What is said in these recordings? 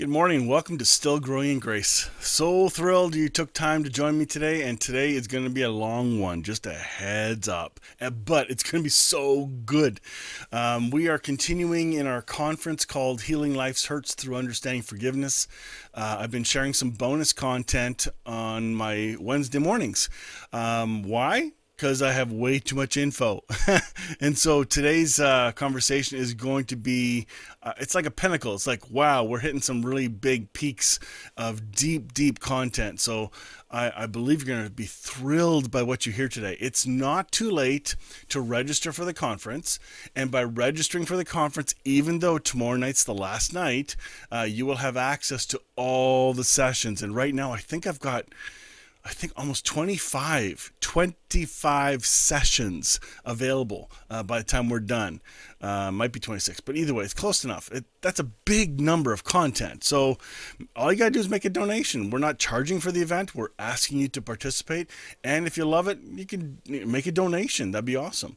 Good morning. Welcome to Still Growing in Grace. So thrilled you took time to join me today, and today is going to be a long one, just a heads up. Uh, but it's going to be so good. Um, we are continuing in our conference called Healing Life's Hurts Through Understanding Forgiveness. Uh, I've been sharing some bonus content on my Wednesday mornings. Um, why? Because I have way too much info. and so today's uh, conversation is going to be uh, it's like a pinnacle. It's like, wow, we're hitting some really big peaks of deep, deep content. So I, I believe you're going to be thrilled by what you hear today. It's not too late to register for the conference. And by registering for the conference, even though tomorrow night's the last night, uh, you will have access to all the sessions. And right now, I think I've got I think almost 25, 25 sessions available uh, by the time we're done. Uh, might be 26, but either way, it's close enough. It, that's a big number of content. So all you got to do is make a donation. We're not charging for the event, we're asking you to participate. And if you love it, you can make a donation. That'd be awesome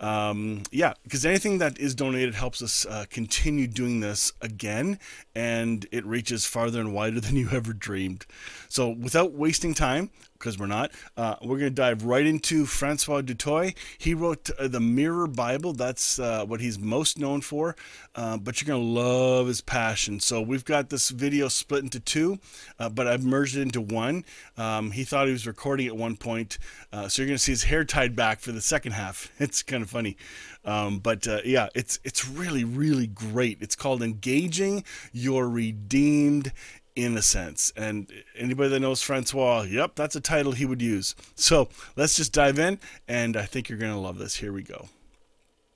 um, yeah, because anything that is donated helps us uh, continue doing this again, and it reaches farther and wider than you ever dreamed. So, without wasting time, because we're not, uh, we're going to dive right into Francois du Toit. He wrote uh, the Mirror Bible. That's uh, what he's most known for, uh, but you're going to love his passion. So, we've got this video split into two, uh, but I've merged it into one. Um, he thought he was recording at one point, so you're going to see his hair tied back for the second half. It's kind of funny. Um, but uh, yeah, it's it's really really great. It's called engaging your redeemed innocence. And anybody that knows Francois, yep, that's a title he would use. So let's just dive in, and I think you're gonna love this. Here we go.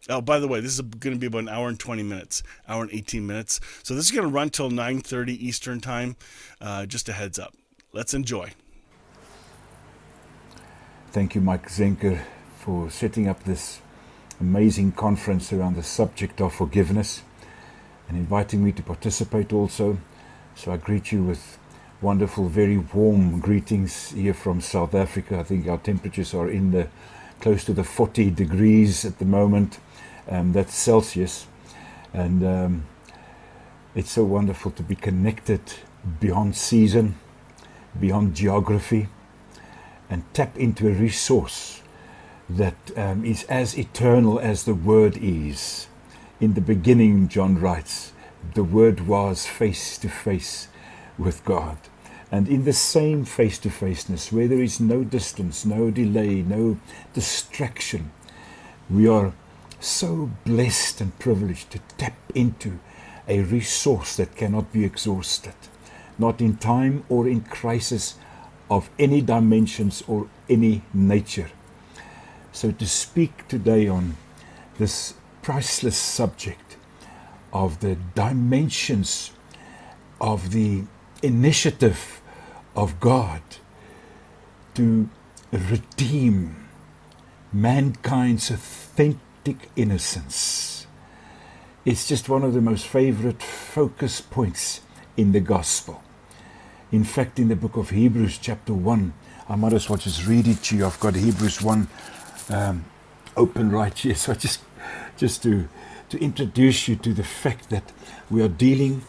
Oh, by the way, this is going to be about an hour and 20 minutes, hour and 18 minutes. So this is going to run till 9:30 Eastern time. Uh, just a heads up. Let's enjoy. Thank you, Mike Zenker, for setting up this amazing conference around the subject of forgiveness and inviting me to participate also. So I greet you with wonderful, very warm greetings here from South Africa. I think our temperatures are in the close to the 40 degrees at the moment. Um, that's Celsius. And um, it's so wonderful to be connected beyond season, beyond geography, and tap into a resource that um, is as eternal as the Word is. In the beginning, John writes, the Word was face to face with God. And in the same face to faceness, where there is no distance, no delay, no distraction, we are so blessed and privileged to tap into a resource that cannot be exhausted, not in time or in crisis of any dimensions or any nature. So, to speak today on this priceless subject of the dimensions of the initiative of God to redeem mankind's authentic innocence. It's just one of the most favorite focus points in the gospel. In fact, in the book of Hebrews, chapter 1, I might as well just read it to you. I've got Hebrews 1 um, open right here. So I just just to to introduce you to the fact that we are dealing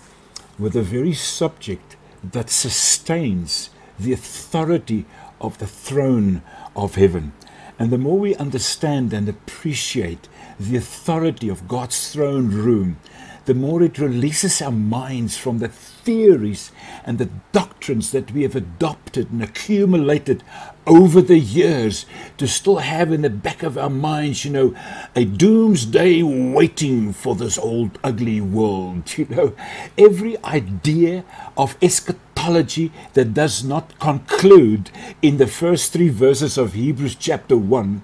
with a very subject that sustains the authority of the throne of heaven. And the more we understand and appreciate the authority of God's throne room, the more it releases our minds from the theories and the doctrines that we have adopted and accumulated over the years to still have in the back of our minds, you know, a doomsday waiting for this old ugly world. You know, every idea of eschatology that does not conclude in the first three verses of Hebrews chapter 1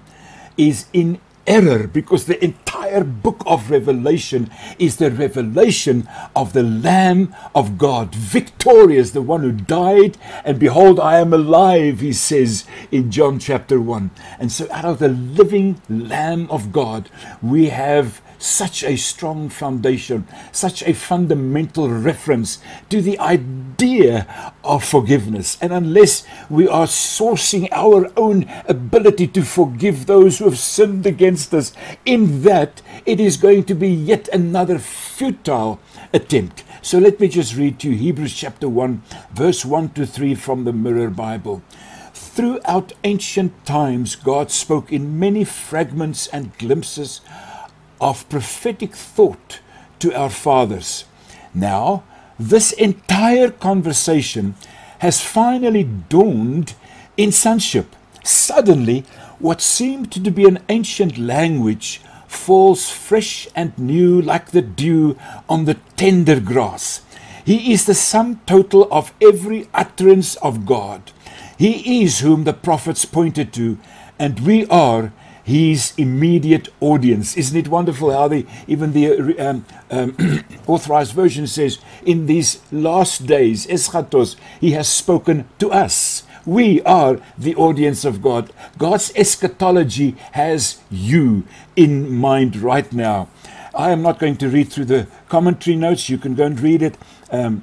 is in error because the entire book of Revelation is the revelation of the Lamb of God, victorious, the one who died. And behold, I am alive, he says in John chapter 1. And so, out of the living Lamb of God, we have such a strong foundation, such a fundamental reference to the idea of forgiveness. And unless we are sourcing our own ability to forgive those who have sinned against us, in that it is going to be yet another futile attempt. So let me just read to you Hebrews chapter 1, verse 1 to 3 from the Mirror Bible. Throughout ancient times, God spoke in many fragments and glimpses of prophetic thought to our fathers. Now, this entire conversation has finally dawned in sonship. Suddenly, what seemed to be an ancient language falls fresh and new like the dew on the tender grass. He is the sum total of every utterance of God. He is whom the prophets pointed to, and we are his immediate audience. Isn't it wonderful how the even the um, um, authorized version says, "In these last days, eschatos, He has spoken to us." We are the audience of God. God's eschatology has you in mind right now. I am not going to read through the commentary notes. You can go and read it. Um,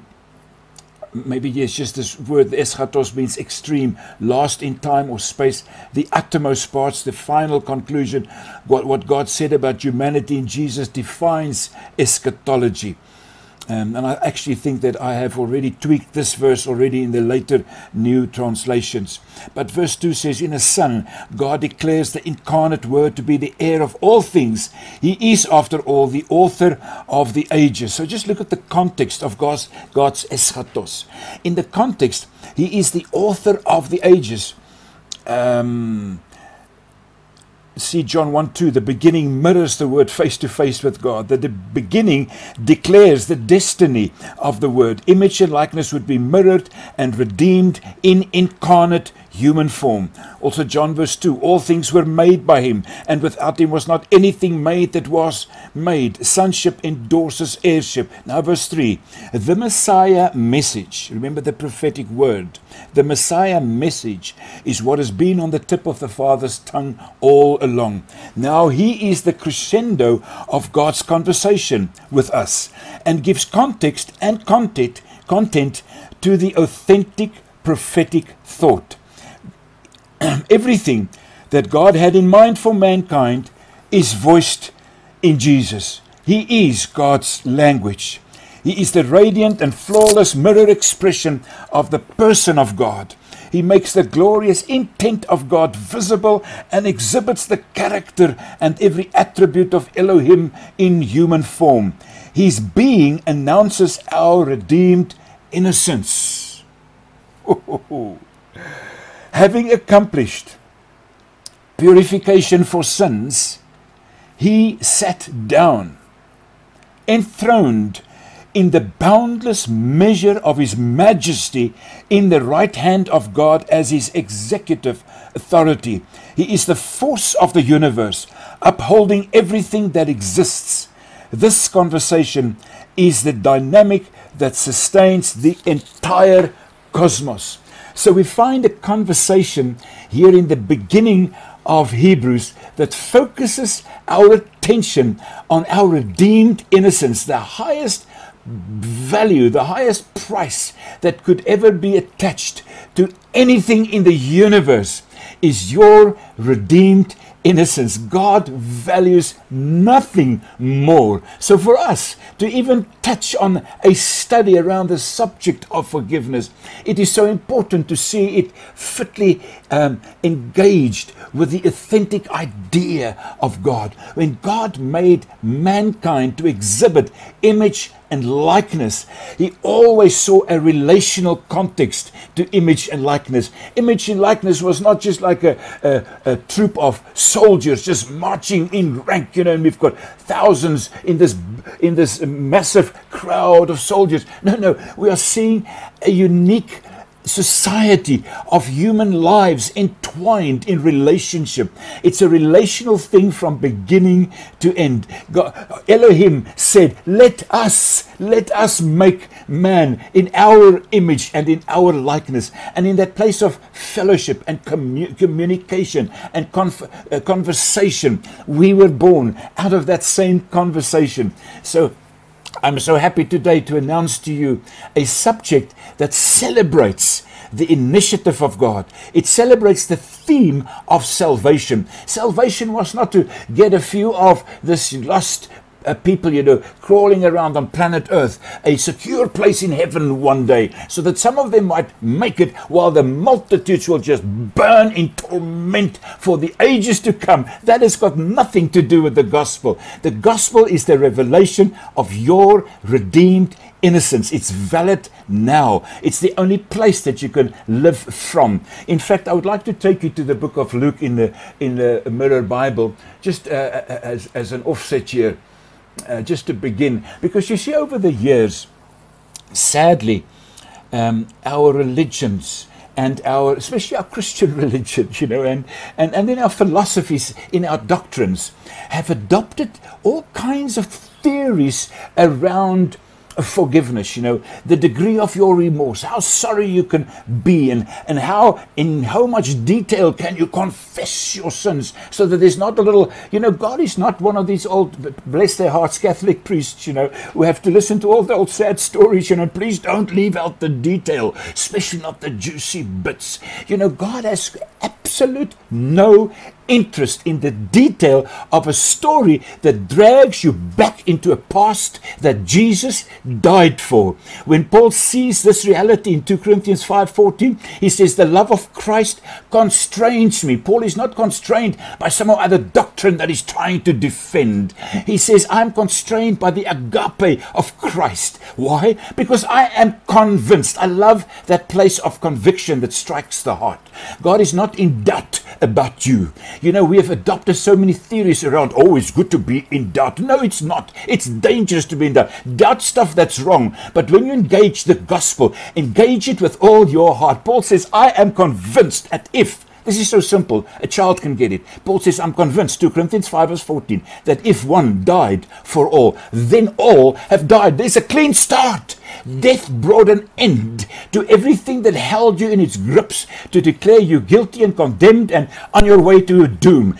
maybe yes, just this word eschatos means extreme, last in time or space, the uttermost parts, the final conclusion. What, what God said about humanity in Jesus defines eschatology. Um, and I actually think that I have already tweaked this verse already in the later new translations. But verse 2 says, In a Son, God declares the incarnate Word to be the heir of all things. He is, after all, the author of the ages. So just look at the context of God's, God's eschatos. In the context, He is the author of the ages. Um, see John 1 2, the beginning mirrors the word face to face with God. That the beginning declares the destiny of the word. Image and likeness would be mirrored and redeemed in incarnate human form. Also, John verse 2 All things were made by him, and without him was not anything made that was made. Sonship endorses heirship. Now, verse 3 The Messiah message, remember the prophetic word. The Messiah message is what has been on the tip of the Father's tongue all along. Now, he is the crescendo of God's conversation with us and gives context and content, content to the authentic prophetic thought. everything that God had in mind for mankind is voiced in Jesus. He is God's language. He is the radiant and flawless mirror expression of the person of God. He makes the glorious intent of God visible and exhibits the character and every attribute of Elohim in human form. His being announces our redeemed innocence. having accomplished purification for sins, he sat down, enthroned in the boundless measure of his majesty in the right hand of God as his executive authority. He is the force of the universe, upholding everything that exists. This conversation is the dynamic that sustains the entire cosmos. So we find a conversation here in the beginning of Hebrews that focuses our attention on our redeemed innocence, the highest value, the highest price that could ever be attached to anything in the universe is your redeemed innocence. God values nothing more. So, for us to even touch on a study around the subject of forgiveness, it is so important to see it fitly um, engaged with the authentic idea of God. When God made mankind to exhibit image and likeness. He always saw a relational context to image and likeness. Image and likeness was not just like a, a, a, troop of soldiers just marching in rank, you know, and we've got thousands in this in this massive crowd of soldiers. No, no, we are seeing a unique society of human lives entwined in relationship. It's a relational thing from beginning to end. God, Elohim said, Let us, let us make man in our image and in our likeness. And in that place of fellowship and commu- communication and conf- uh, conversation, we were born out of that same conversation. So I'm so happy today to announce to you a subject that celebrates the initiative of God. It celebrates the theme of salvation. Salvation was not to get a few of this lost uh, people, you know, crawling around on planet Earth, a secure place in heaven one day, so that some of them might make it while the multitudes will just burn in torment for the ages to come. That has got nothing to do with the gospel. The gospel is the revelation of your redeemed innocence. It's valid now. It's the only place that you can live from. In fact, I would like to take you to the book of Luke in the in the Mirror Bible, just uh, uh as as an offset here uh, just to begin, because you see, over the years, sadly, um, our religions and our, especially our Christian religion, you know, and, and, and in our philosophies in our doctrines have adopted all kinds of theories around forgiveness, you know, the degree of your remorse, how sorry you can be, and, and how in how much detail can you confess your sins so that there's not a little, you know, God is not one of these old, bless their hearts, Catholic priests, you know, who have to listen to all the old sad stories, you know, please don't leave out the detail, especially not the juicy bits. You know, God has absolute no interest in the detail of a story that drags you back into a past that Jesus died for. When Paul sees this reality in 2 Corinthians 5:14, he says the love of Christ constrains me. Paul is not constrained by some other doctrine that he's trying to defend. He says I'm constrained by the agape of Christ. Why? Because I am convinced. I love that place of conviction that strikes the heart. God is not in doubt about you. You know, we have adopted so many theories around, oh, it's good to be in doubt. No, it's not. It's dangerous to be in doubt. Doubt stuff that's wrong. But when you engage the gospel, engage it with all your heart. Paul says, I am convinced that if this is so simple. A child can get it. Paul says, I'm convinced, 2 Corinthians 5 verse 14, that if one died for all, then all have died. There's a clean start. Death brought an end to everything that held you in its grips to declare you guilty and condemned and on your way to doom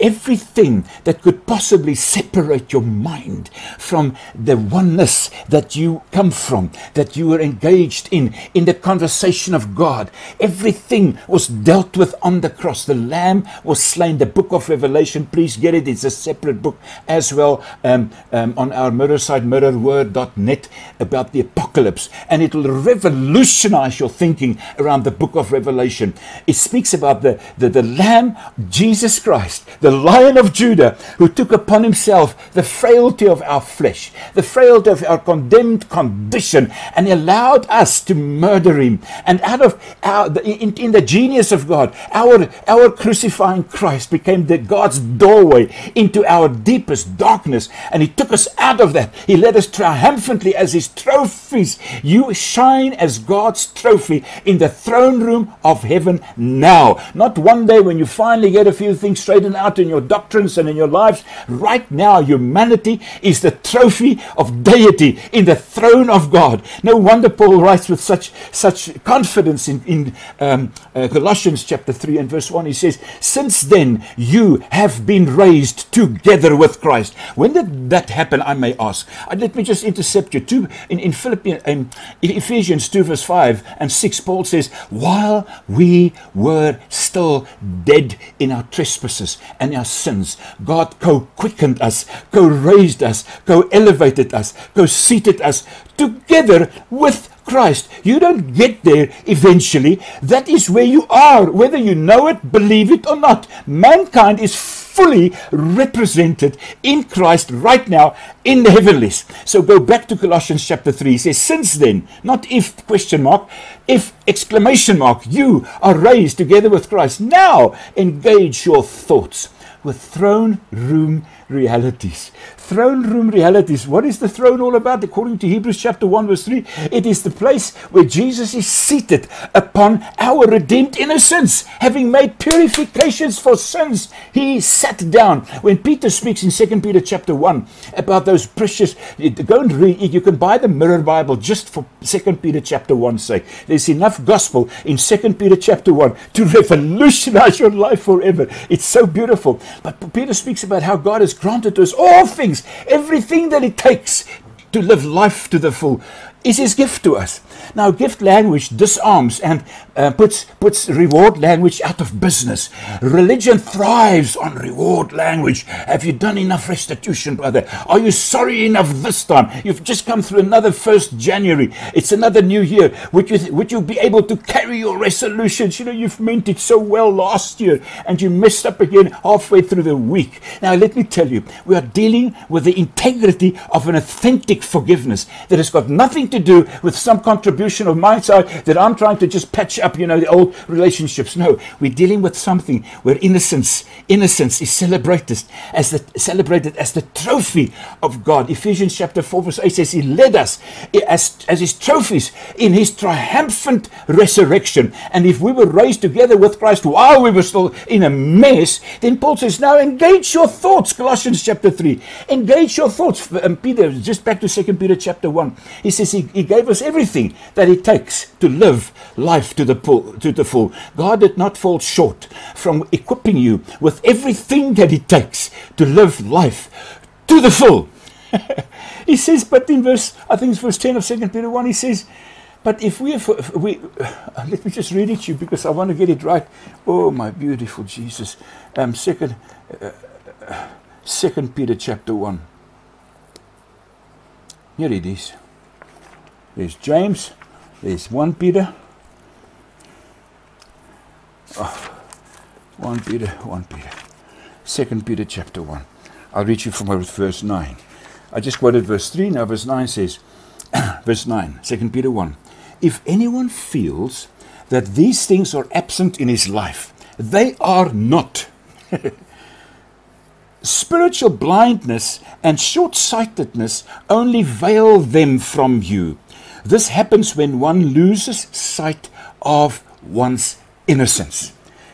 everything that could possibly separate your mind from the oneness that you come from, that you were engaged in, in the conversation of God. Everything was dealt with on the cross. The Lamb was slain. The book of Revelation, please get it. It's a separate book as well um, um, on our mirror site, mirrorword.net, about the apocalypse. And it will revolutionize your thinking around the book of Revelation. It speaks about the, the, the Lamb, Jesus Christ, the the Lion of Judah, who took upon himself the frailty of our flesh, the frailty of our condemned condition, and allowed us to murder him. And out of our, in, in the genius of God, our, our crucifying Christ became the God's doorway into our deepest darkness. And he took us out of that. He led us triumphantly as his trophies. You shine as God's trophy in the throne room of heaven now. Not one day when you finally get a few things straightened out in your doctrines and in your lives. Right now, humanity is the trophy of deity in the throne of God. No wonder Paul writes with such such confidence in, in um, uh, Colossians chapter 3 and verse 1. He says, Since then you have been raised together with Christ. When did that happen, I may ask? Uh, let me just intercept you. Two, in, in, Philippians, in Ephesians 2 verse 5 and 6, Paul says, While we were still dead in our trespasses and our sins. God co quickened us, co raised us, co elevated us, co seated us together with Christ. You don't get there eventually. That is where you are, whether you know it, believe it, or not. Mankind is fully represented in Christ right now in the heavenlies. So go back to Colossians chapter 3. He says, Since then, not if question mark, if exclamation mark, you are raised together with Christ. Now engage your thoughts with throne room realities. Throne room realities. What is the throne all about? According to Hebrews chapter 1, verse 3, it is the place where Jesus is seated upon our redeemed innocence, having made purifications for sins. He sat down. When Peter speaks in 2 Peter chapter 1 about those precious, go and read. You can buy the Mirror Bible just for 2 Peter chapter 1 sake. There's enough gospel in 2 Peter chapter 1 to revolutionize your life forever. It's so beautiful. But Peter speaks about how God has granted to us all things, everything that it takes to live life to the full is his gift to us. Now, gift language disarms and uh, puts, puts reward language out of business. Religion thrives on reward language. Have you done enough restitution, brother? Are you sorry enough this time? You've just come through another 1st January. It's another new year. Would you, would you be able to carry your resolutions? You know, you've meant it so well last year and you messed up again halfway through the week. Now, let me tell you, we are dealing with the integrity of an authentic forgiveness that has got nothing to do with some contribution of my side that I'm trying to just patch up, you know, the old relationships. No, we're dealing with something where innocence, innocence is celebrated as the celebrated as the trophy of God. Ephesians chapter 4, verse 8 says he led us as, as his trophies in his triumphant resurrection. And if we were raised together with Christ while we were still in a mess, then Paul says, now engage your thoughts, Colossians chapter 3. Engage your thoughts. Um, Peter, just back to 2 Peter chapter 1. He says he, he gave us everything that it takes to live life to the full. To the full. God did not fall short from equipping you with everything that it takes to live life to the full. he says, but in verse, I think it's verse 10 of 2 Peter 1, he says, but if we, if we let me just read it to you because I want to get it right. Oh, my beautiful Jesus. Um, second, uh, uh, second Peter chapter 1. Here it is. There's James. There's 1 Peter. Oh, 1 Peter, 1 Peter. 2 Peter chapter 1. I'll read you from verse 9. I just quoted verse 3, now verse 9 says, verse 9, 2 Peter 1. If anyone feels that these things are absent in his life, they are not. Spiritual blindness and short sightedness only veil them from you. This happens when one loses sight of one's innocence.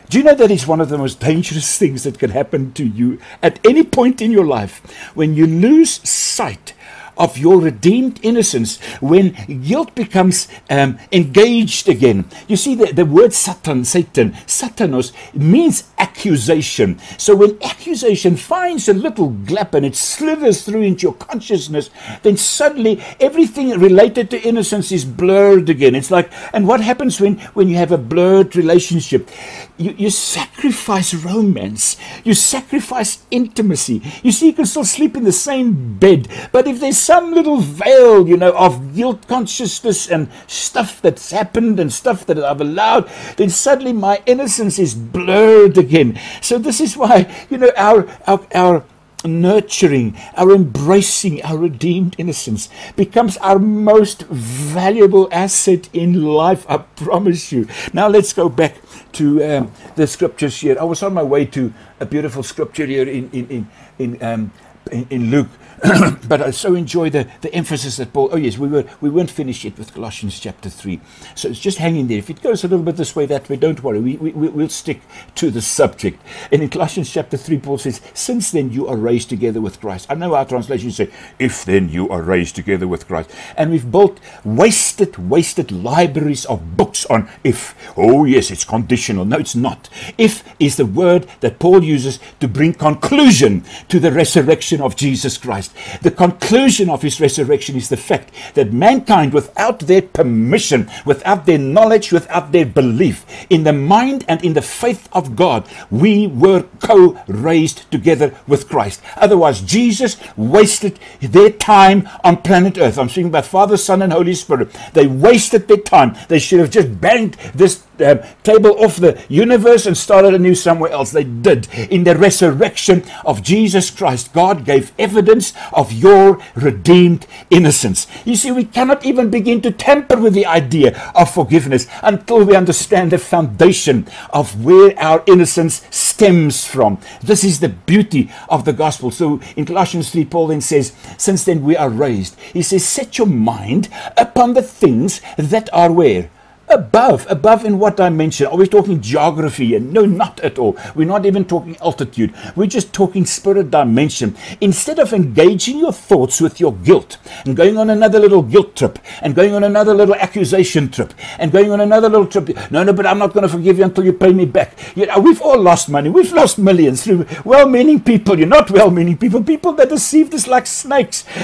Do you know that is one of the most dangerous things that can happen to you at any point in your life? When you lose sight of your redeemed innocence when guilt becomes um, engaged again. You see, the, the word Satan, Satan, Satanos means accusation. So when accusation finds a little gap and it slithers through into your consciousness, then suddenly everything related to innocence is blurred again. It's like, and what happens when, when you have a blurred relationship? You, you sacrifice romance, you sacrifice intimacy. You see, you can still sleep in the same bed, but if there's some little veil, you know, of guilt consciousness and stuff that's happened and stuff that I've allowed, then suddenly my innocence is blurred again. So this is why, you know, our our, our nurturing, our embracing our redeemed innocence becomes our most valuable asset in life, I promise you. Now let's go back to um, the scriptures here. I was on my way to a beautiful scripture here in, in, in, in, um, in, in Luke but I so enjoy the, the emphasis that Paul. Oh yes, we were we weren't finished yet with Colossians chapter three, so it's just hanging there. If it goes a little bit this way, that way, don't worry. We, we we'll stick to the subject. And in Colossians chapter three, Paul says, "Since then you are raised together with Christ." I know our translations say, "If then you are raised together with Christ," and we've built wasted wasted libraries of books on if. Oh yes, it's conditional. No, it's not. If is the word that Paul uses to bring conclusion to the resurrection of Jesus Christ. Christ. The conclusion of his resurrection is the fact that mankind, without their permission, without their knowledge, without their belief in the mind and in the faith of God, we were co raised together with Christ. Otherwise, Jesus wasted their time on planet Earth. I'm speaking about Father, Son, and Holy Spirit. They wasted their time. They should have just banged this um, table off the universe and started anew somewhere else. They did. In the resurrection of Jesus Christ, God gave evidence of your redeemed innocence. You see, we cannot even begin to tamper with the idea of forgiveness until we understand the foundation of where our innocence stems from. This is the beauty of the gospel. So in Colossians 3, Paul then says, Since then we are raised. He says, Set your mind upon the things that are where? Above, above in what dimension? Are we talking geography? And no, not at all. We're not even talking altitude. We're just talking spirit dimension. Instead of engaging your thoughts with your guilt and going on another little guilt trip and going on another little accusation trip and going on another little trip. No, no, but I'm not going to forgive you until you pay me back. You know, we've all lost money. We've lost millions through well-meaning people. You're not well-meaning people. People that deceived us like snakes.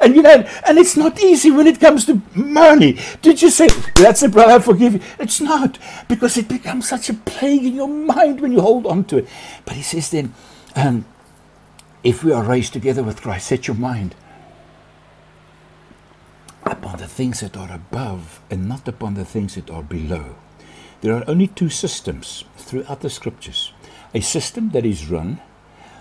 and you know, and it's not easy when it comes to money. Did you say that's a brother, I forgive you. It's not, because it becomes such a plague in your mind when you hold on to it. But he says then, um, if we are raised together with Christ, set your mind upon the things that are above and not upon the things that are below. There are only two systems throughout the scriptures a system that is run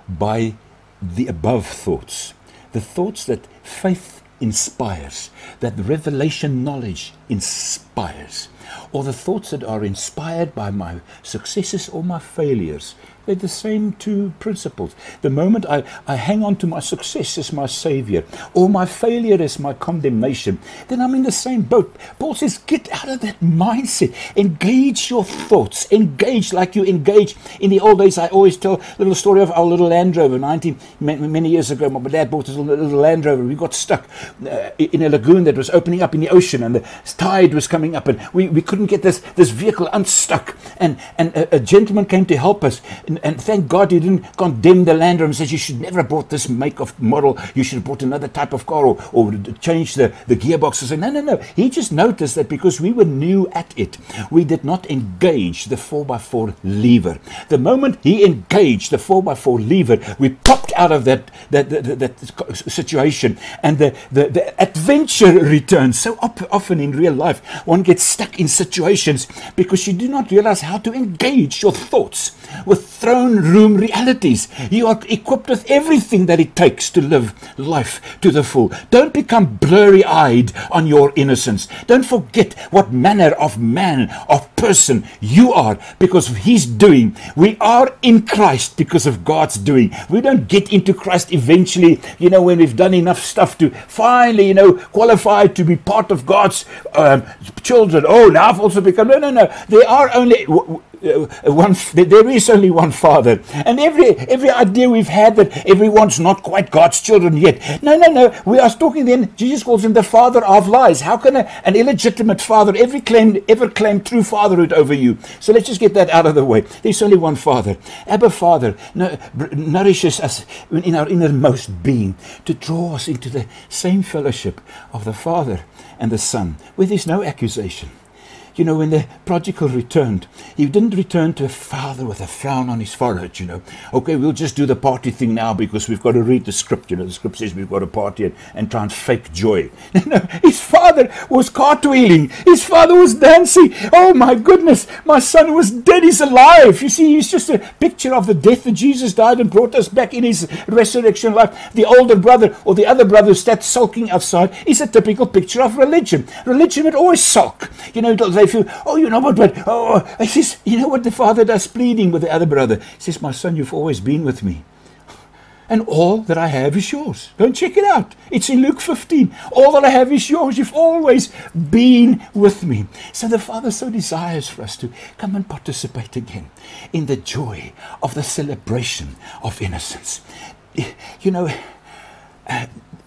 by the above thoughts, the thoughts that faith inspires, that revelation knowledge inspires, or the thoughts that are inspired by my successes or my failures. They're the same two principles. The moment I, I hang on to my success as my savior or my failure as my condemnation, then I'm in the same boat. Paul says, get out of that mindset. Engage your thoughts. Engage like you engage. In the old days, I always tell a little story of our little Land Rover. 19, many years ago, my dad bought us a little Land Rover. We got stuck uh, in a lagoon that was opening up in the ocean and the tide was coming up and we, we couldn't get this, this vehicle unstuck. And, and a, a gentleman came to help us. And, and, thank God he didn't condemn the Land Rover and says you should never have bought this make of model. You should have bought another type of car or, or change the, the gearbox. Say, no, no, no. He just noticed that because we were new at it, we did not engage the 4x4 lever. The moment he engaged the 4x4 lever, we popped out of that, that, that, that situation and the, the, the adventure returns. So op- often in real life, one gets stuck in situations because you do not realize how to engage your thoughts with throne room realities. You are equipped with everything that it takes to live life to the full. Don't become blurry eyed on your innocence. Don't forget what manner of man, of person you are because of His doing. We are in Christ because of God's doing. We don't get into Christ eventually, you know, when we've done enough stuff to finally, you know, qualify to be part of God's um, children. Oh, now I've also become. No, no, no. There are only uh, one, there is only one Father. And every, every idea we've had that everyone's not quite God's children yet. No, no, no. We are talking then, Jesus calls him the Father of lies. How can a, an illegitimate father ever claim, ever claim true fatherhood over you? So let's just get that out of the way. There's only one Father. Abba Father nourishes us in our innermost being to draw us into the same fellowship of the Father and the Son, where there's no accusation you know, when the prodigal returned, he didn't return to a father with a frown on his forehead, you know. Okay, we'll just do the party thing now because we've got to read the script. You know, the script says we've got to party and, and try and fake joy. no, his father was cartwheeling. His father was dancing. Oh my goodness, my son was dead. He's alive. You see, he's just a picture of the death that Jesus died and brought us back in his resurrection life. The older brother or the other brother who sulking outside is a typical picture of religion. Religion would always sulk. You know, they feel, oh, you know what, but, oh, he says, you know what the father does, pleading with the other brother. He says, my son, you've always been with me. And all that I have is yours. Go and check it out. It's in Luke 15. All that I have is yours. You've always been with me. So the Father so desires for us to come and participate again in the joy of the celebration of innocence. You know, uh,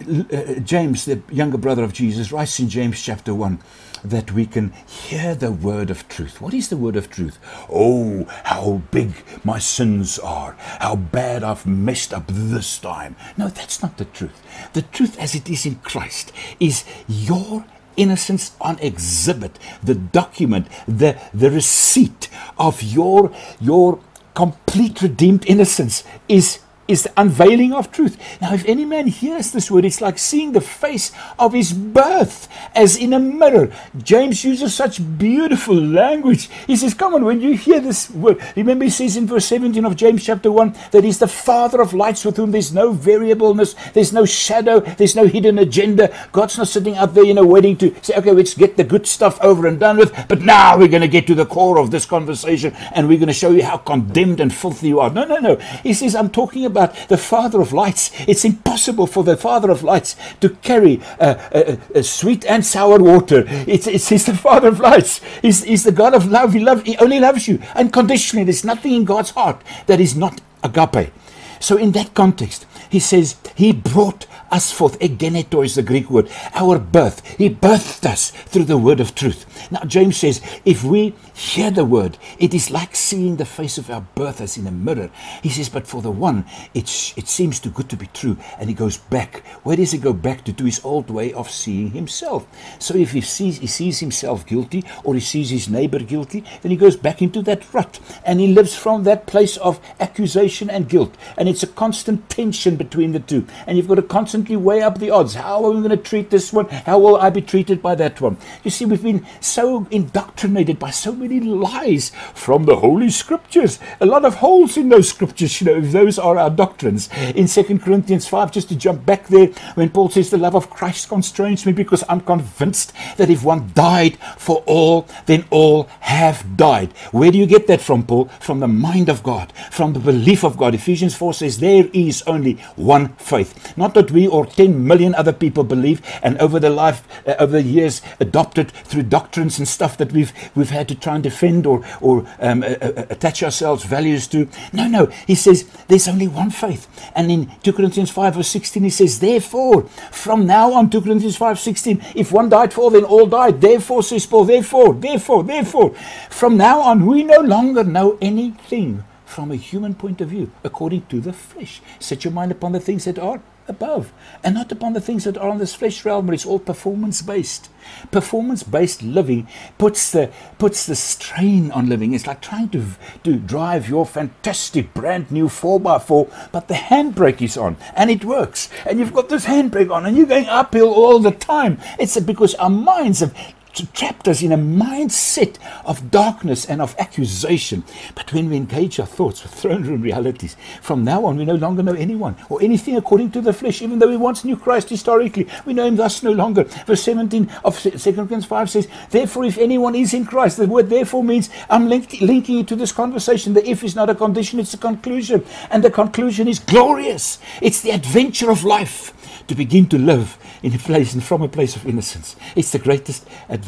uh, James, the younger brother of Jesus, writes in James chapter 1 that we can hear the word of truth. What is the word of truth? Oh, how big my sins are, how bad I've messed up this time. No, that's not the truth. The truth as it is in Christ is your innocence on exhibit, the document, the, the receipt of your, your complete redeemed innocence is is the unveiling of truth. Now, if any man hears this word, it's like seeing the face of his birth as in a mirror. James uses such beautiful language. He says, Come on, when you hear this word, remember he says in verse 17 of James chapter 1 that he's the Father of lights with whom there's no variableness, there's no shadow, there's no hidden agenda. God's not sitting up there, you know, waiting to say, Okay, let's get the good stuff over and done with, but now we're going to get to the core of this conversation and we're going to show you how condemned and filthy you are. No, no, no. He says, I'm talking about the Father of lights. It's impossible for the Father of lights to carry uh, uh, uh, sweet and sour water. It's, it's, he's the Father of lights. He's, he's the God of love. He, love, he only loves you unconditionally. There's nothing in God's heart that is not agape. So, in that context, he says, He brought us forth. Egeneto is the Greek word. Our birth. He birthed us through the word of truth. Now, James says, if we hear the word, it is like seeing the face of our birth as in a mirror. He says, but for the one, it's, it seems too good to be true. And he goes back. Where does he go back to? To his old way of seeing himself. So if he sees, he sees himself guilty or he sees his neighbor guilty, then he goes back into that rut. And he lives from that place of accusation and guilt. And it's a constant tension between the two. And you've got to constantly weigh up the odds. How are we going to treat this one? How will I be treated by that one? You see, we've been so indoctrinated by so many lies from the Holy Scriptures. A lot of holes in those scriptures, you know, if those are our doctrines. In 2 Corinthians 5, just to jump back there, when Paul says, The love of Christ constrains me because I'm convinced that if one died for all, then all have died. Where do you get that from, Paul? From the mind of God, from the belief of God. Ephesians 4 says, There is only one faith. Not that we or 10 million other people believe and over the life, uh, over the years, adopted through doctrines and stuff that we've, we've had to try and defend or, or um, uh, attach ourselves values to. No, no. He says there's only one faith. And in 2 Corinthians 5 verse 16, he says, Therefore, from now on, 2 Corinthians 5 16, if one died for then all died. Therefore, says Paul, therefore, therefore, therefore, from now on, we no longer know anything from a human point of view, according to the flesh. Set your mind upon the things that are above and not upon the things that are on this flesh realm, but it's all performance based. Performance based living puts the puts the strain on living. It's like trying to to drive your fantastic brand new 4x4, but the handbrake is on and it works. And you've got this handbrake on and you're going uphill all the time. It's because our minds have trapped us in a mindset of darkness and of accusation. But when we engage our thoughts with throne room realities, from now on we no longer know anyone or anything according to the flesh, even though we once knew Christ historically. We know him thus no longer. Verse 17 of 2 Corinthians 5 says, Therefore, if anyone is in Christ, the word therefore means I'm linked, linking it to this conversation. The if is not a condition, it's a conclusion. And the conclusion is glorious. It's the adventure of life to begin to live in a place and from a place of innocence. It's the greatest adventure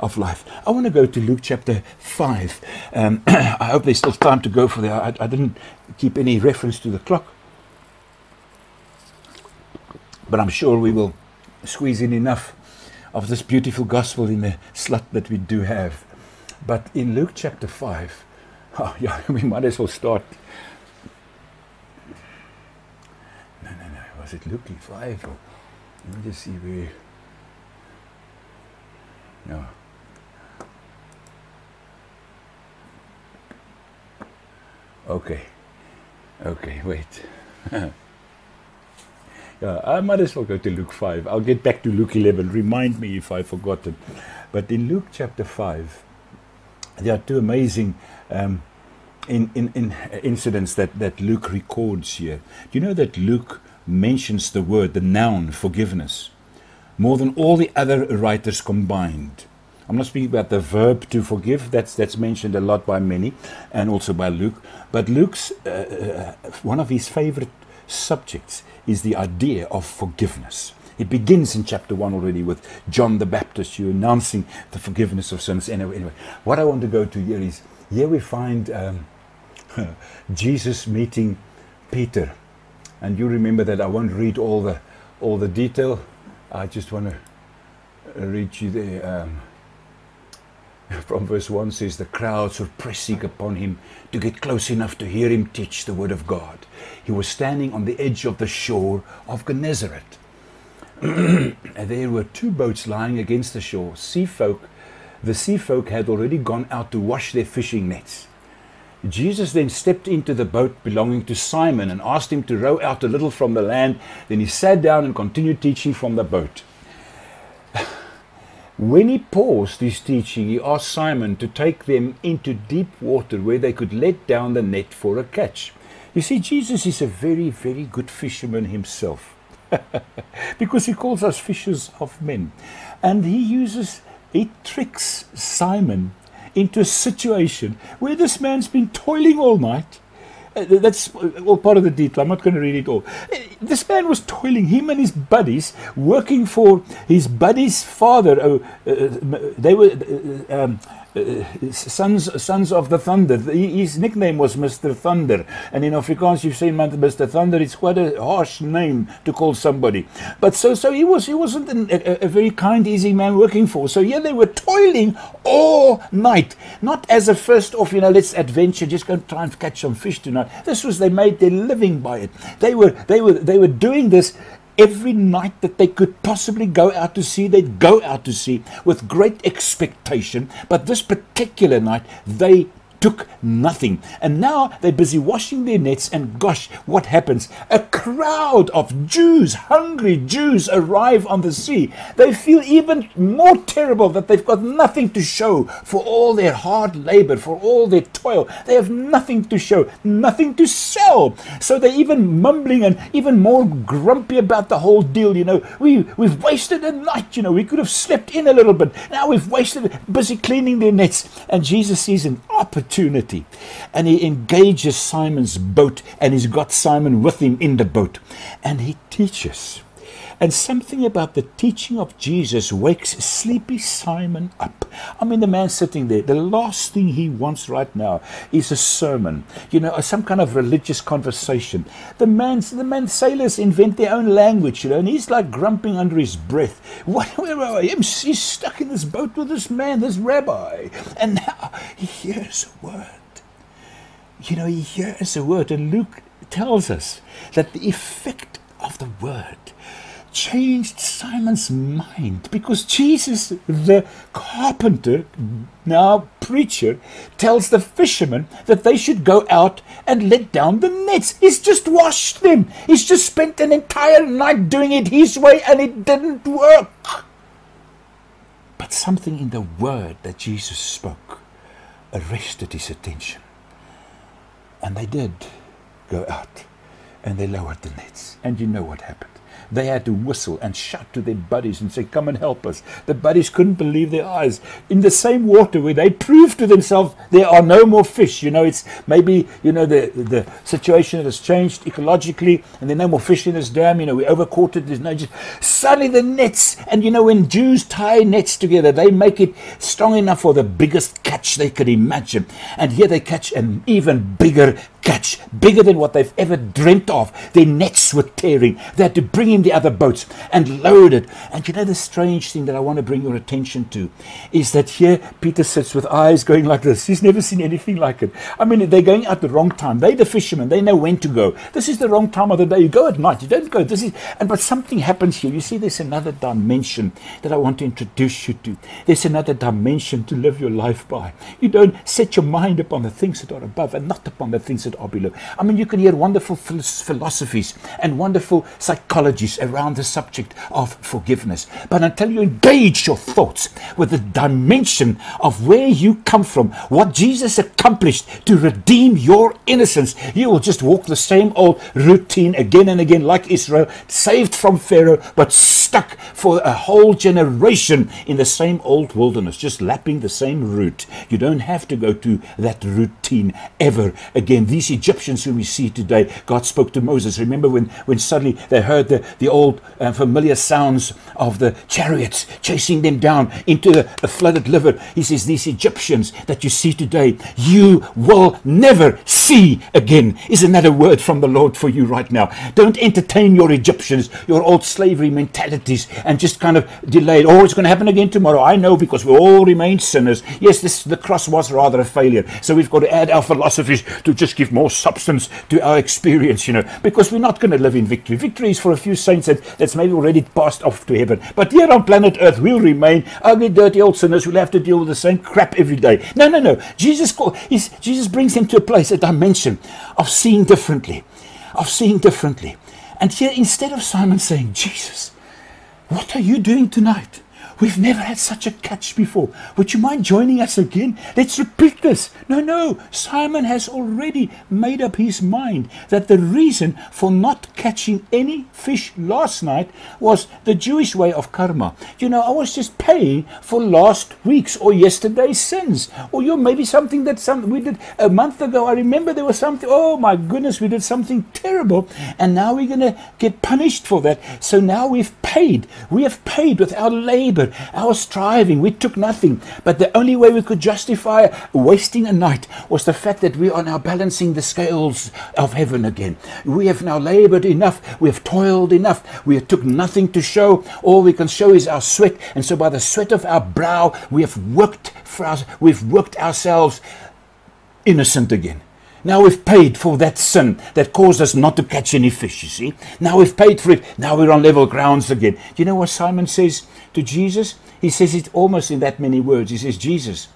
of life. I want to go to Luke chapter 5. Um, I hope there's still time to go for there. I, I didn't keep any reference to the clock. But I'm sure we will squeeze in enough of this beautiful gospel in the slot that we do have. But in Luke chapter 5, oh, yeah, we might as well start No, no, no. was it Luke 5 or let me just see where no okay okay wait. Yeah, I might as well go to Luke 5 I'll get back to Luke 11 remind me if I've forgotten. But in Luke chapter 5 there are two amazing um, in, in, in incidents that, that Luke records here. Do you know that Luke mentions the word, the noun, forgiveness, more than all the other writers combined. I'm not speaking about the verb to forgive, that's, that's mentioned a lot by many, and also by Luke. But Luke's, uh, uh, one of his favorite subjects is the idea of forgiveness. It begins in chapter 1 already with John the Baptist, you announcing the forgiveness of sins. Anyway, anyway, what I want to go to here is here we find um, Jesus meeting Peter and you remember that I won't read all the all the detail. I just want to read you the. Um, from verse 1 says, The crowds were pressing upon him to get close enough to hear him teach the word of God. He was standing on the edge of the shore of Gennesaret. and there were two boats lying against the shore. Sea folk, the sea folk had already gone out to wash their fishing nets. Jesus then stepped into the boat belonging to Simon and asked him to row out a little from the land. Then he sat down and continued teaching from the boat. When he paused his teaching, he asked Simon to take them into deep water where they could let down the net for a catch. You see, Jesus is a very, very good fisherman himself because he calls us fishers of men. And he uses, he tricks Simon into a situation where this man's been toiling all night. Uh, that's all part of the detail. I'm not going to read it all. Uh, this man was toiling, him and his buddies, working for his buddy's father. Uh, uh, they were. Uh, um, uh, sons sons of the thunder. His nickname was Mr. Thunder, and in Afrikaans you've seen Mr. Thunder. It's quite a harsh name to call somebody, but so so he was he wasn't a, a, very kind, easy man working for. So yeah, they were toiling all night, not as a first off, you know, let's adventure, just go try and catch some fish tonight. This was they made their living by it. They were they were they were doing this every night that they could possibly go out to sea, they'd go out to sea with great expectation. But this particular night, they took nothing. And now they're busy washing their nets, and gosh, what happens? A crowd of Jews, hungry Jews, arrive on the sea. They feel even more terrible that they've got nothing to show for all their hard labor, for all their toil. They have nothing to show, nothing to sell. So they're even mumbling and even more grumpy about the whole deal. You know, we, we've wasted a night, you know, we could have slept in a little bit. Now we've wasted, busy cleaning their nets. And Jesus sees an opportunity opportunity. And he engages Simon's boat, and he's got Simon with him in the boat. And he teaches. And something about the teaching of Jesus wakes sleepy Simon up. I mean, the man sitting there, the last thing he wants right now is a sermon, you know, some kind of religious conversation. The man, the man sailors invent their own language, you know, and he's like grumping under his breath. What, where are him? He's stuck in this boat with this man, this rabbi. And now he hears a word. You know, he hears a word, and Luke tells us that the effect of the word changed Simon's mind because Jesus, the carpenter, now preacher, tells the fishermen that they should go out and let down the nets. He's just washed them. He's just spent an entire night doing it his way and it didn't work. But something in the word that Jesus spoke arrested his attention. And they did go out and they lowered the nets. And you know what happened. They had to whistle and shout to their buddies and say, Come and help us. The buddies couldn't believe their eyes. In the same water where they proved to themselves there are no more fish. You know, it's maybe, you know, the, the situation has changed ecologically and there are no more fish in this dam. You know, we overcaught it. There's no just. Suddenly the nets, and you know, when Jews tie nets together, they make it strong enough for the biggest catch they could imagine. And here they catch an even bigger catch, bigger than what they've ever dreamt of. Their nets were tearing. They had to bring in the other boats and load it. And you know, the strange thing that I want to bring your attention to is that here Peter sits with eyes going like this. He's never seen anything like it. I mean, they're going at the wrong time. They're the fishermen. They know when to go. This is the wrong time of the day. You go at night. You don't go. This is, and but something happens here. You see, there's another dimension that I want to introduce you to. There's another dimension to live your life by. You don't set your mind upon the things that are above and not upon the things that are below. I mean, you can hear wonderful philosophies and wonderful psychologies around the subject of forgiveness. But until you engage your thoughts with the dimension of where you come from, what Jesus accomplished to redeem your innocence, you will just walk the same old routine again and again, like Israel, saved from Pharaoh, but stuck for a whole generation in the same old wilderness, just lapping the same route. You don't have to go to that routine ever again. These Egyptians whom we see today, God spoke to Moses. Remember when, when suddenly they heard the, the old uh, familiar sounds of the chariots chasing them down into the, the flooded river? He says, These Egyptians that you see today, you will never see again. Isn't that a word from the Lord for you right now? Don't entertain your Egyptians, your old slavery mentalities, and just kind of delayed. Oh, it's going to happen again tomorrow. I know because we all remain sinners. Yes, this, the cross was rather a failure. So we've got to add our philosophies to just give more substance to our experience, you know, because we're not going to live in victory. Victory is for a few saints that, that's maybe already passed off to heaven. But here on planet Earth, we'll remain ugly, dirty old sinners who'll have to deal with the same crap every day. No, no, no. Jesus, Jesus brings them to a place, a dimension of seeing differently, of seeing differently. And here, instead of Simon saying, Jesus, what are you doing tonight? We've never had such a catch before. Would you mind joining us again? Let's repeat this. No, no. Simon has already made up his mind that the reason for not catching any fish last night was the Jewish way of karma. You know, I was just paying for last week's or yesterday's sins. Or you maybe something that some we did a month ago. I remember there was something. Oh my goodness, we did something terrible, and now we're going to get punished for that. So now we've paid. We have paid with our labor our striving, we took nothing. But the only way we could justify wasting a night was the fact that we are now balancing the scales of heaven again. We have now labored enough, we have toiled enough, we took nothing to show. All we can show is our sweat. And so by the sweat of our brow, we have worked for us, we've worked ourselves innocent again. Now we've paid for that sin that caused us not to catch any fish, you see. Now we've paid for it. Now we're on level grounds again. Do you know what Simon says to Jesus? He says it almost in that many words. He says, Jesus,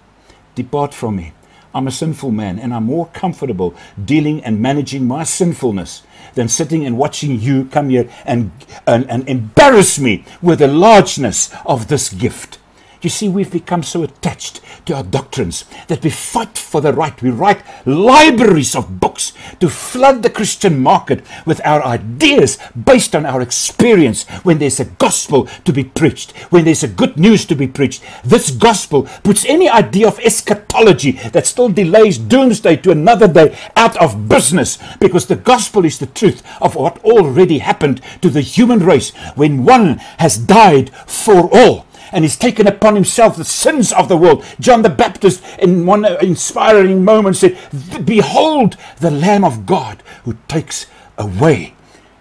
depart from me. I'm a sinful man and I'm more comfortable dealing and managing my sinfulness than sitting and watching you come here and, and, and embarrass me with the largeness of this gift. You see, we've become so attached to our doctrines that we fight for the right. We write libraries of books to flood the Christian market with our ideas based on our experience when there's a gospel to be preached, when there's a good news to be preached. This gospel puts any idea of eschatology that still delays doomsday to another day out of business because the gospel is the truth of what already happened to the human race when one has died for all and he's taken upon himself the sins of the world. John the Baptist, in one inspiring moment, said, Behold the Lamb of God who takes away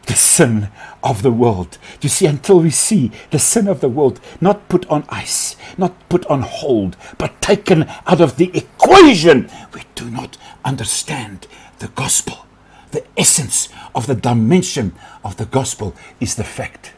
the sin of the world. You see, until we see the sin of the world not put on ice, not put on hold, but taken out of the equation, we do not understand the gospel. The essence of the dimension of the gospel is the fact.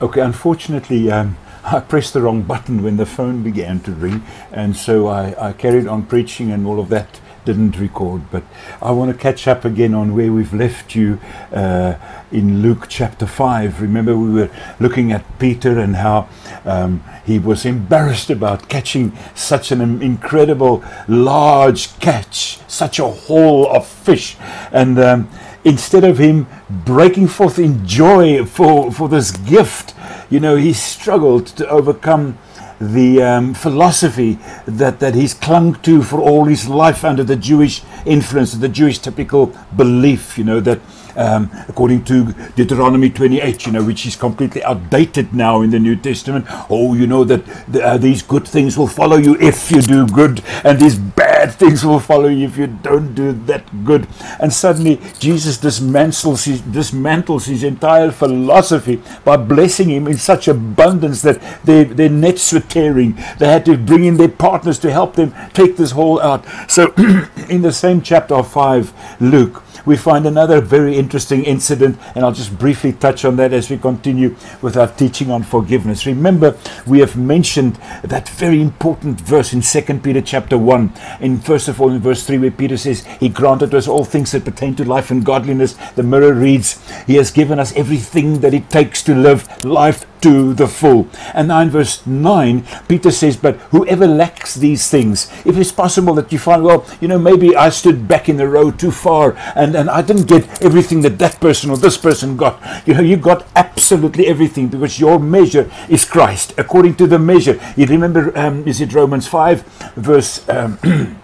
Okay, unfortunately, um, I pressed the wrong button when the phone began to ring, and so I, I carried on preaching, and all of that didn't record. But I want to catch up again on where we've left you uh, in Luke chapter 5. Remember, we were looking at Peter and how um, he was embarrassed about catching such an incredible large catch, such a haul of fish. And um, instead of him breaking forth in joy for, for this gift, you know, he struggled to overcome the um, philosophy that, that he's clung to for all his life under the Jewish influence, the Jewish typical belief, you know, that um, according to Deuteronomy 28, you know, which is completely outdated now in the New Testament. Oh, you know that the, uh, these good things will follow you if you do good, and these bad things will follow you if you don't do that good. And suddenly, Jesus dismantles his, dismantles his entire philosophy by blessing him in such abundance that their, nets were tearing. They had to bring in their partners to help them take this whole out. So, in the same chapter of 5, Luke, we find another very interesting incident, and I'll just briefly touch on that as we continue with our teaching on forgiveness. Remember, we have mentioned that very important verse in 2 Peter chapter 1, in first of all in verse 3, where Peter says, He granted us all things that pertain to life and godliness. The mirror reads, He has given us everything that it takes to live life to the full. And now in verse 9, Peter says, But whoever lacks these things, if it's possible that you find, well, you know, maybe I stood back in the row too far and, and I didn't get everything that that person or this person got. You know, you got absolutely everything because your measure is Christ, according to the measure. You remember, um, is it Romans 5, verse. Um,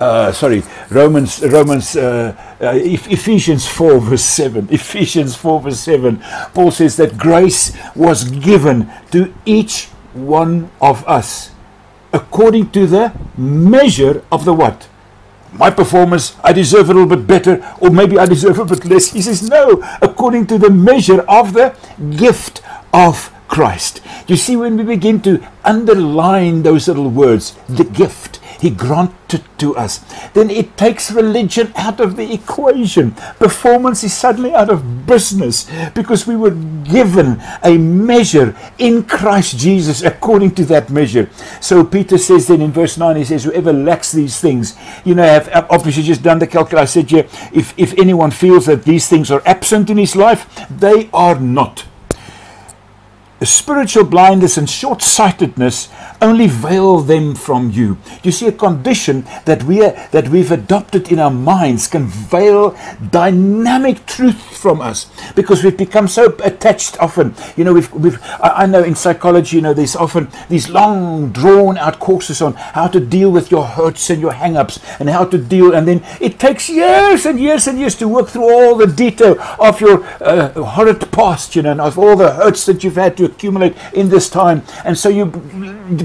uh, sorry, Romans, Romans, uh, uh, Ephesians 4 verse 7. Ephesians 4 verse 7. Paul says that grace was given to each one of us according to the measure of the what? My performance, I deserve a little bit better, or maybe I deserve a bit less. He says, no, according to the measure of the gift of Christ. You see, when we begin to underline those little words, the gift, He granted to us. Then it takes religion out of the equation. Performance is suddenly out of business because we were given a measure in Christ Jesus according to that measure. So Peter says then in verse 9, he says, Whoever lacks these things, you know, I've obviously just done the calculation. I said, yeah, if, if anyone feels that these things are absent in his life, they are not spiritual blindness and short sightedness only veil them from you. You see, a condition that we are, that we've adopted in our minds can veil dynamic truth from us because we've become so attached. Often, you know, we've, we've I, know in psychology, you know, there's often these long, drawn out courses on how to deal with your hurts and your hang-ups and how to deal, and then it takes years and years and years to work through all the detail of your uh, horrid past, you know, and of all the hurts that you've had to accumulate in this time. And so you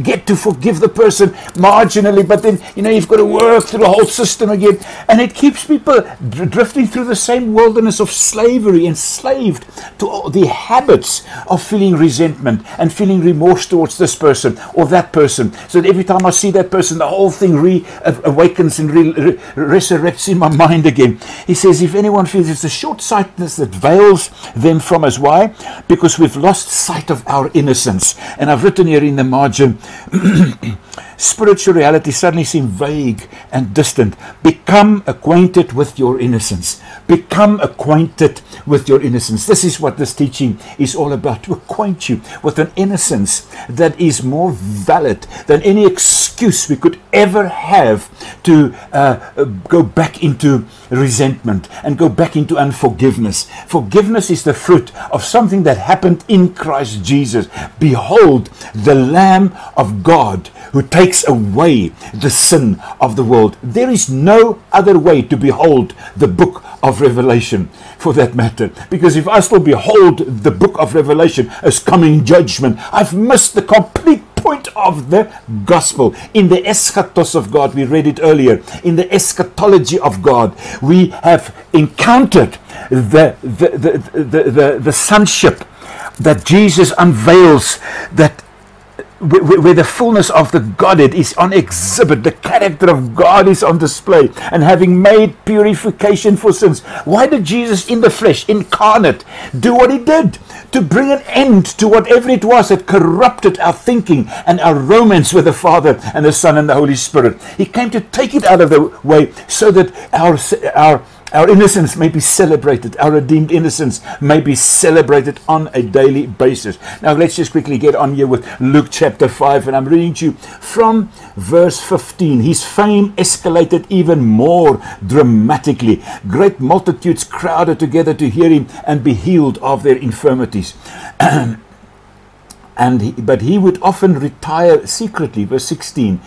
get to forgive the person marginally, but then, you know, you've got to work through the whole system again. And it keeps people drifting through the same wilderness of slavery, enslaved to the habits of feeling resentment and feeling remorse towards this person or that person. So that every time I see that person, the whole thing reawakens and re- re- resurrects in my mind again. He says, if anyone feels it's a short sightedness that veils them from us. Why? Because we've lost sight of our innocence. And I've written here in the margin, spiritual reality suddenly seem vague and distant. Become acquainted with your innocence. Become acquainted with your innocence. This is what this teaching is all about to acquaint you with an innocence that is more valid than any excuse we could ever have to uh, go back into resentment and go back into unforgiveness. Forgiveness is the fruit of something that happened in Christ Jesus. Behold, the Lamb of God who takes away the sin of the world. There is no other way to behold the book of Revelation for that matter. Because if I still behold the book of Revelation as coming judgment, I've missed the complete point of the gospel. In the eschatos of God, we read it earlier, in the eschatology of God, we have encountered the, the, the, the, the, the sonship that Jesus unveils that where the fullness of the Godhead is on exhibit, the character of God is on display, and having made purification for sins. Why did Jesus in the flesh, incarnate, do what he did? To bring an end to whatever it was that corrupted our thinking and our romance with the Father and the Son and the Holy Spirit. He came to take it out of the way so that our, our our innocence may be celebrated. Our redeemed innocence may be celebrated on a daily basis. Now, let's just quickly get on here with Luke chapter 5, and I'm reading to you from verse 15. His fame escalated even more dramatically. Great multitudes crowded together to hear him and be healed of their infirmities. and he, but he would often retire secretly. Verse 16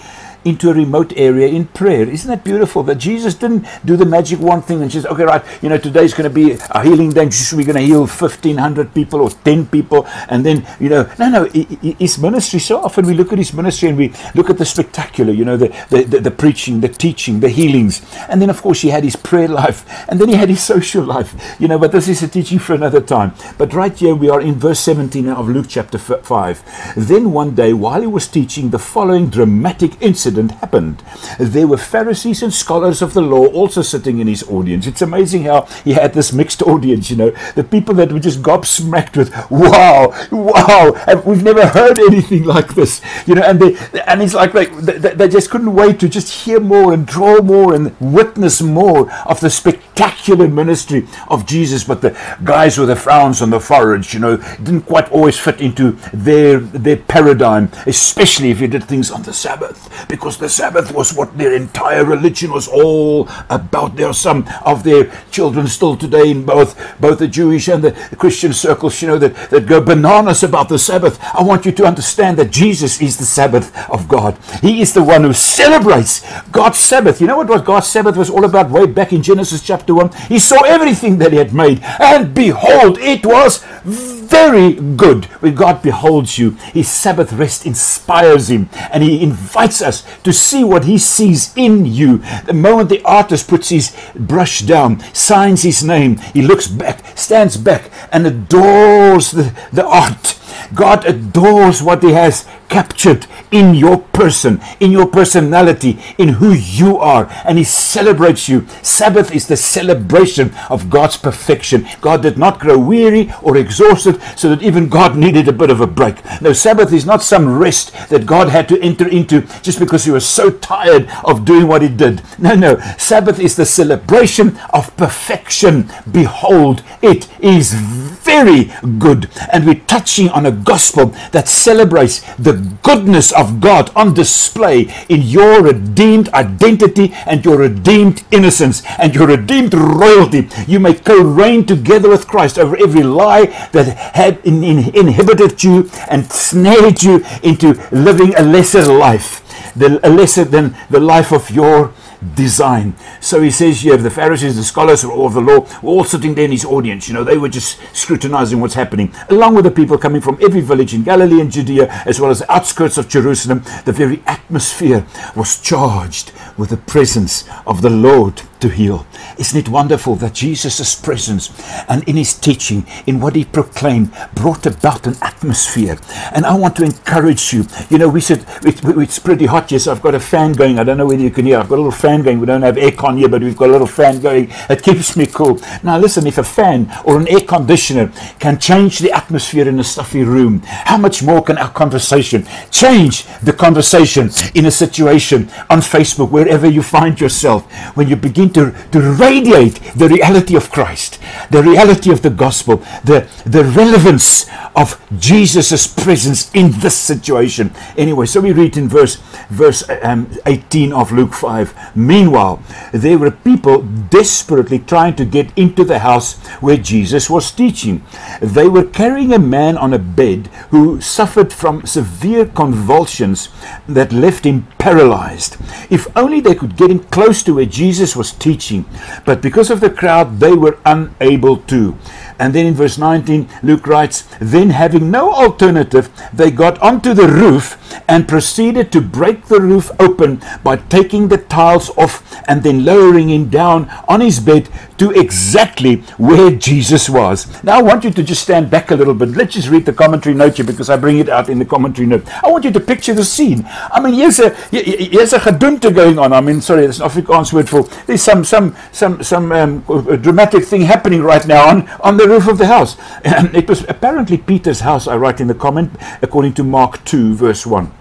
into a remote area in prayer. Isn't that beautiful that Jesus didn't do the magic one thing and says, okay, right, you know, today's going to be a healing day. We're going to heal 1,500 people or 10 people. And then, you know, no, no, his ministry, so often we look at his ministry and we look at the spectacular, you know, the, the, the, the preaching, the teaching, the healings. And then, of course, he had his prayer life and then he had his social life, you know, but this is a teaching for another time. But right here we are in verse 17 of Luke chapter 5. Then one day, while he was teaching, the following dramatic incident incident happened. There were Pharisees and scholars of the law also sitting in his audience. It's amazing how he had this mixed audience, you know, the people that were just gobsmacked with, wow, wow, we've never heard anything like this, you know, and they, and it's like they, they, they just couldn't wait to just hear more and draw more and witness more of the spectacular ministry of Jesus. But the guys with the frowns on the foreheads, you know, didn't quite always fit into their their paradigm, especially if you did things on the Sabbath because the Sabbath was what their entire religion was all about. There are some of their children still today in both both the Jewish and the Christian circles, you know, that, that go bananas about the Sabbath. I want you to understand that Jesus is the Sabbath of God. He is the one who celebrates God's Sabbath. You know what, what God's Sabbath was all about way back in Genesis chapter 1? He saw everything that he had made, and behold, it was very good. When God beholds you, his Sabbath rest inspires him, and he invites us to see what he sees in you. The moment the artist puts his brush down, signs his name, he looks back, stands back, and adores the, the art. God adores what he has captured in your person, in your personality, in who you are, and He celebrates you. Sabbath is the celebration of God's perfection. God did not grow weary or exhausted so that even God needed a bit of a break. No, Sabbath is not some rest that God had to enter into just because He was so tired of doing what He did. No, no. Sabbath is the celebration of perfection. Behold, it is very good. And we're touching on a gospel that celebrates the goodness of God on display in your redeemed identity and your redeemed innocence and your redeemed royalty. You may co reign together with Christ over every lie that had in, in, inhibited you and snared you into living a lesser life, the, a lesser than the life of your design. So he says you have the Pharisees, the scholars of the law, all sitting there in his audience. You know, they were just scrutinizing what's happening, along with the people coming from every village in Galilee and Judea, as well as the outskirts of Jerusalem. The very atmosphere was charged with the presence of the Lord to heal. Isn't it wonderful that Jesus' presence and in his teaching, in what he proclaimed, brought about an atmosphere? And I want to encourage you. You know, we said it's pretty hot. Yes, I've got a fan going. I don't know whether you can hear. I've got a little fan going. We don't have aircon here, but we've got a little fan going. It keeps me cool. Now, listen, if a fan or an air conditioner can change the atmosphere in a stuffy room, how much more can our conversation change the conversation in a situation on Facebook, wherever you find yourself, when you begin to, to radiate the reality of Christ, the reality of the gospel, the, the relevance of Jesus' presence in this situation. Anyway, so we read in verse, verse um, 18 of Luke 5 Meanwhile, there were people desperately trying to get into the house where Jesus was teaching. They were carrying a man on a bed who suffered from severe convulsions that left him paralyzed. If only they could get him close to where Jesus was teaching. But because of the crowd, they were unable to. And then in verse 19, Luke writes, Then having no alternative, they got onto the roof and proceeded to break the roof open by taking the tiles off and then lowering him down on his bed to exactly where Jesus was. Now I want you to just stand back a little bit. Let's just read the commentary note here because I bring it out in the commentary note. I want you to picture the scene. I mean, here's a here's a gedoente going on. I mean, sorry, that's an Afrikaans word for there's some some some some um, dramatic thing happening right now on on the roof of the house. it was apparently Peter's house. I write in the comment according to Mark two verse one.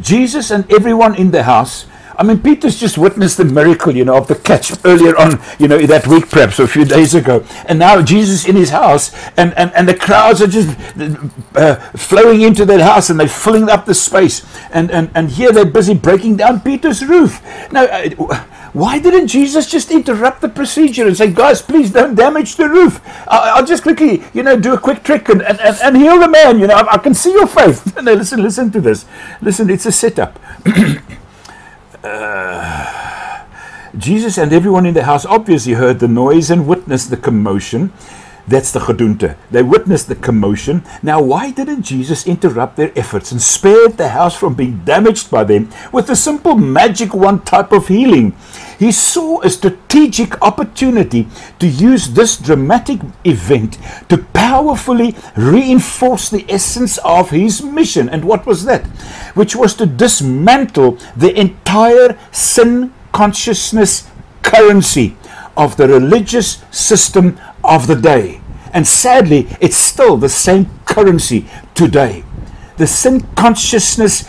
Jesus and everyone in the house I mean, Peter's just witnessed the miracle, you know, of the catch earlier on, you know, that week perhaps, or a few days ago. And now Jesus in his house, and, and, and the crowds are just uh, flowing into that house and they're filling up the space. And, and, and here they're busy breaking down Peter's roof. Now, uh, why didn't Jesus just interrupt the procedure and say, guys, please don't damage the roof? I'll, I'll just quickly, you know, do a quick trick and, and, and, heal the man. You know, I, I can see your faith. listen, listen to this. Listen, it's a setup. Uh, Jesus and everyone in the house obviously heard the noise and witnessed the commotion. That's the gedoente. They witnessed the commotion. Now, why didn't Jesus interrupt their efforts and spared the house from being damaged by them with a simple magic wand type of healing? He saw a strategic opportunity to use this dramatic event to powerfully reinforce the essence of his mission. And what was that? Which was to dismantle the entire sin consciousness currency of the religious system of the day. And sadly, it's still the same currency today. The sin consciousness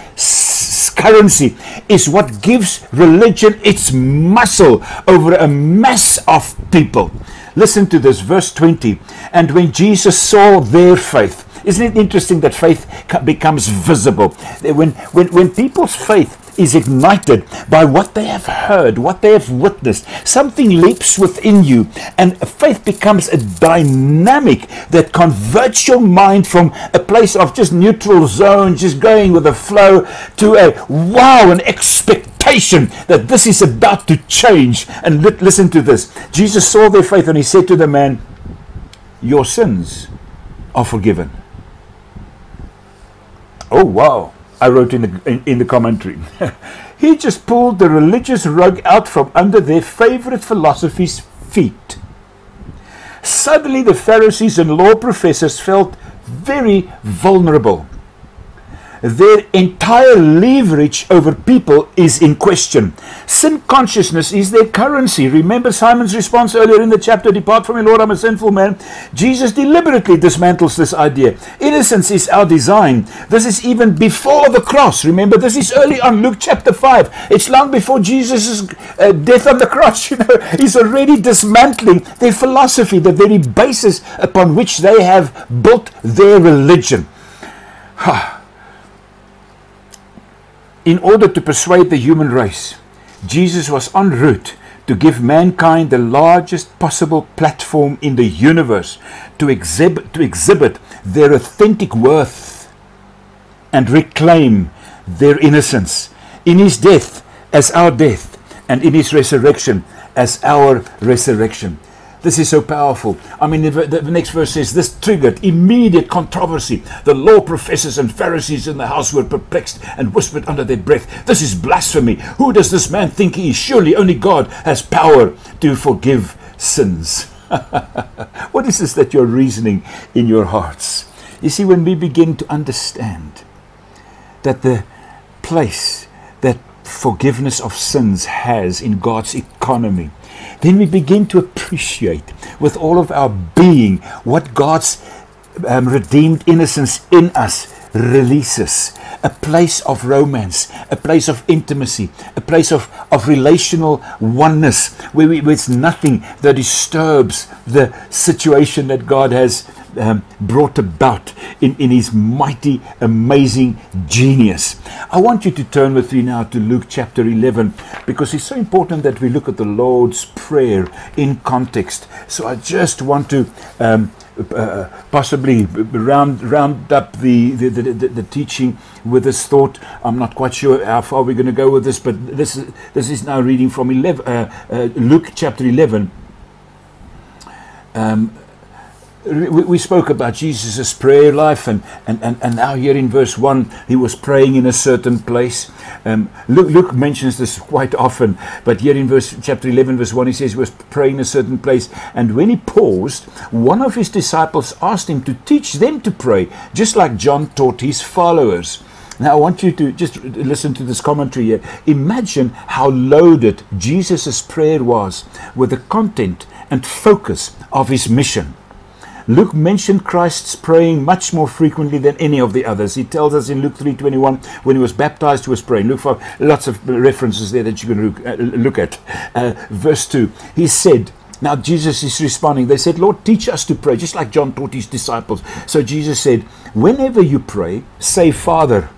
currency is what gives religion its muscle over a mass of people. Listen to this, verse 20. And when Jesus saw their faith, isn't it interesting that faith becomes visible? When, when, when people's faith is ignited by what they have heard, what they have witnessed. Something leaps within you, and faith becomes a dynamic that converts your mind from a place of just neutral zone, just going with the flow, to a wow, an expectation that this is about to change. And listen to this Jesus saw their faith, and he said to the man, Your sins are forgiven. Oh, wow. I wrote in the, in, in the commentary. he just pulled the religious rug out from under their favorite philosophy's feet. Suddenly, the Pharisees and law professors felt very vulnerable. Their entire leverage over people is in question. Sin consciousness is their currency. Remember Simon's response earlier in the chapter Depart from me, Lord, I'm a sinful man. Jesus deliberately dismantles this idea. Innocence is our design. This is even before the cross. Remember, this is early on, Luke chapter 5. It's long before Jesus' uh, death on the cross. You know, he's already dismantling their philosophy, the very basis upon which they have built their religion. In order to persuade the human race, Jesus was en route to give mankind the largest possible platform in the universe to exhibit, to exhibit their authentic worth and reclaim their innocence. In his death as our death, and in his resurrection as our resurrection. This is so powerful. I mean, the, the, next verse says, This triggered immediate controversy. The law professors and Pharisees in the house were perplexed and whispered under their breath, This is blasphemy. Who does this man think he is? Surely only God has power to forgive sins. what is this that you're reasoning in your hearts? You see, when we begin to understand that the place that forgiveness of sins has in God's economy, then we begin to appreciate with all of our being what God's um, redeemed innocence in us releases. A place of romance, a place of intimacy, a place of, of relational oneness where, we, where it's nothing that disturbs the situation that God has um, brought about in, in his mighty, amazing genius. I want you to turn with me now to Luke chapter 11 because it's so important that we look at the Lord's Prayer in context. So I just want to. Um, uh, possibly round round up the the, the, the, the teaching with this thought. I'm not quite sure how far we're going to go with this, but this is this is now reading from 11, uh, uh, Luke chapter 11. Um, we spoke about Jesus' prayer life, and, and, and, and now here in verse 1, he was praying in a certain place. Um, Luke, Luke, mentions this quite often, but here in verse chapter 11, verse 1, he says he was praying in a certain place. And when he paused, one of his disciples asked him to teach them to pray, just like John taught his followers. Now, I want you to just listen to this commentary here. Imagine how loaded Jesus' prayer was with the content and focus of his mission. Luke mentioned Christ's praying much more frequently than any of the others. He tells us in Luke 3:21 when he was baptized he was praying. Look for lots of references there that you can look, uh, look at. Uh, verse 2. He said, now Jesus is responding. They said, Lord, teach us to pray, just like John taught his disciples. So Jesus said, Whenever you pray, say, Father,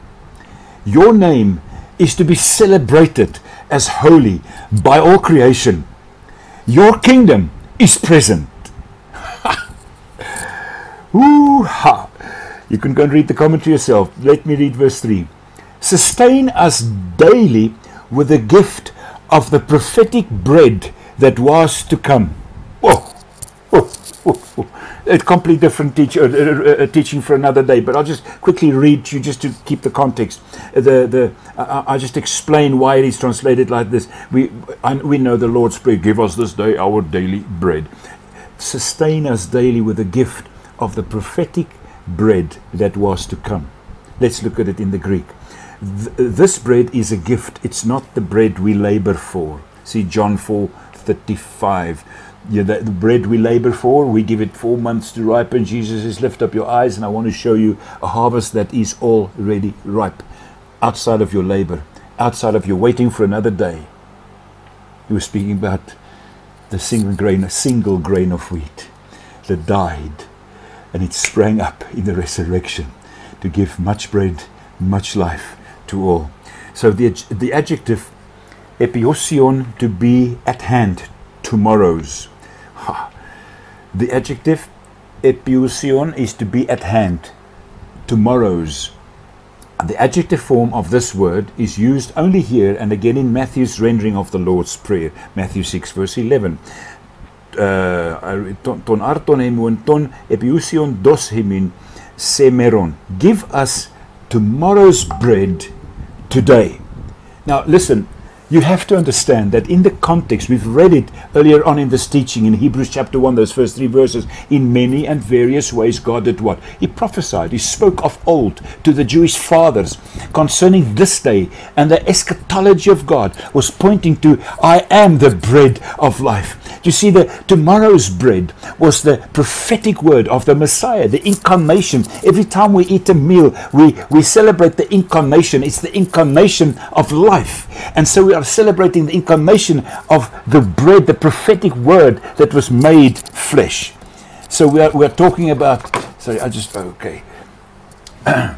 your name is to be celebrated as holy by all creation. Your kingdom is present. Ooh, ha. You can go and read the commentary yourself. Let me read verse 3. Sustain us daily with the gift of the prophetic bread that was to come. Whoa, whoa, whoa. A completely different teach, uh, uh, uh, teaching for another day, but I'll just quickly read to you just to keep the context. The, the, uh, I'll just explain why it is translated like this. We, I, we know the Lord's Prayer, give us this day our daily bread. Sustain us daily with the gift of the prophetic bread that was to come. Let's look at it in the Greek. Th- this bread is a gift, it's not the bread we labor for. See John 4 35. Yeah, the, bread we labor for, we give it four months to ripen. Jesus says, Lift up your eyes, and I want to show you a harvest that is already ripe outside of your labor, outside of your waiting for another day. He was speaking about the single grain, a single grain of wheat that died and it sprang up in the resurrection to give much bread, much life to all. So the, the adjective epiousion to be at hand, tomorrow's. Ha. The adjective epiousion is to be at hand, tomorrow's. The adjective form of this word is used only here and again in Matthew's rendering of the Lord's Prayer, Matthew 6, verse 11 uh, ton arton hemon ton epiusion dos hemin semeron. Give us tomorrow's bread today. Now listen, you have to understand that in the context, we've read it earlier on in this teaching in Hebrews chapter 1, those first three verses. In many and various ways, God did what? He prophesied, He spoke of old to the Jewish fathers concerning this day, and the eschatology of God was pointing to, I am the bread of life. You see, the tomorrow's bread was the prophetic word of the Messiah, the incarnation. Every time we eat a meal, we, we celebrate the incarnation. It's the incarnation of life. And so we are celebrating the incarnation of the bread, the prophetic word that was made flesh. So we are, we are talking about, sorry, I just, okay.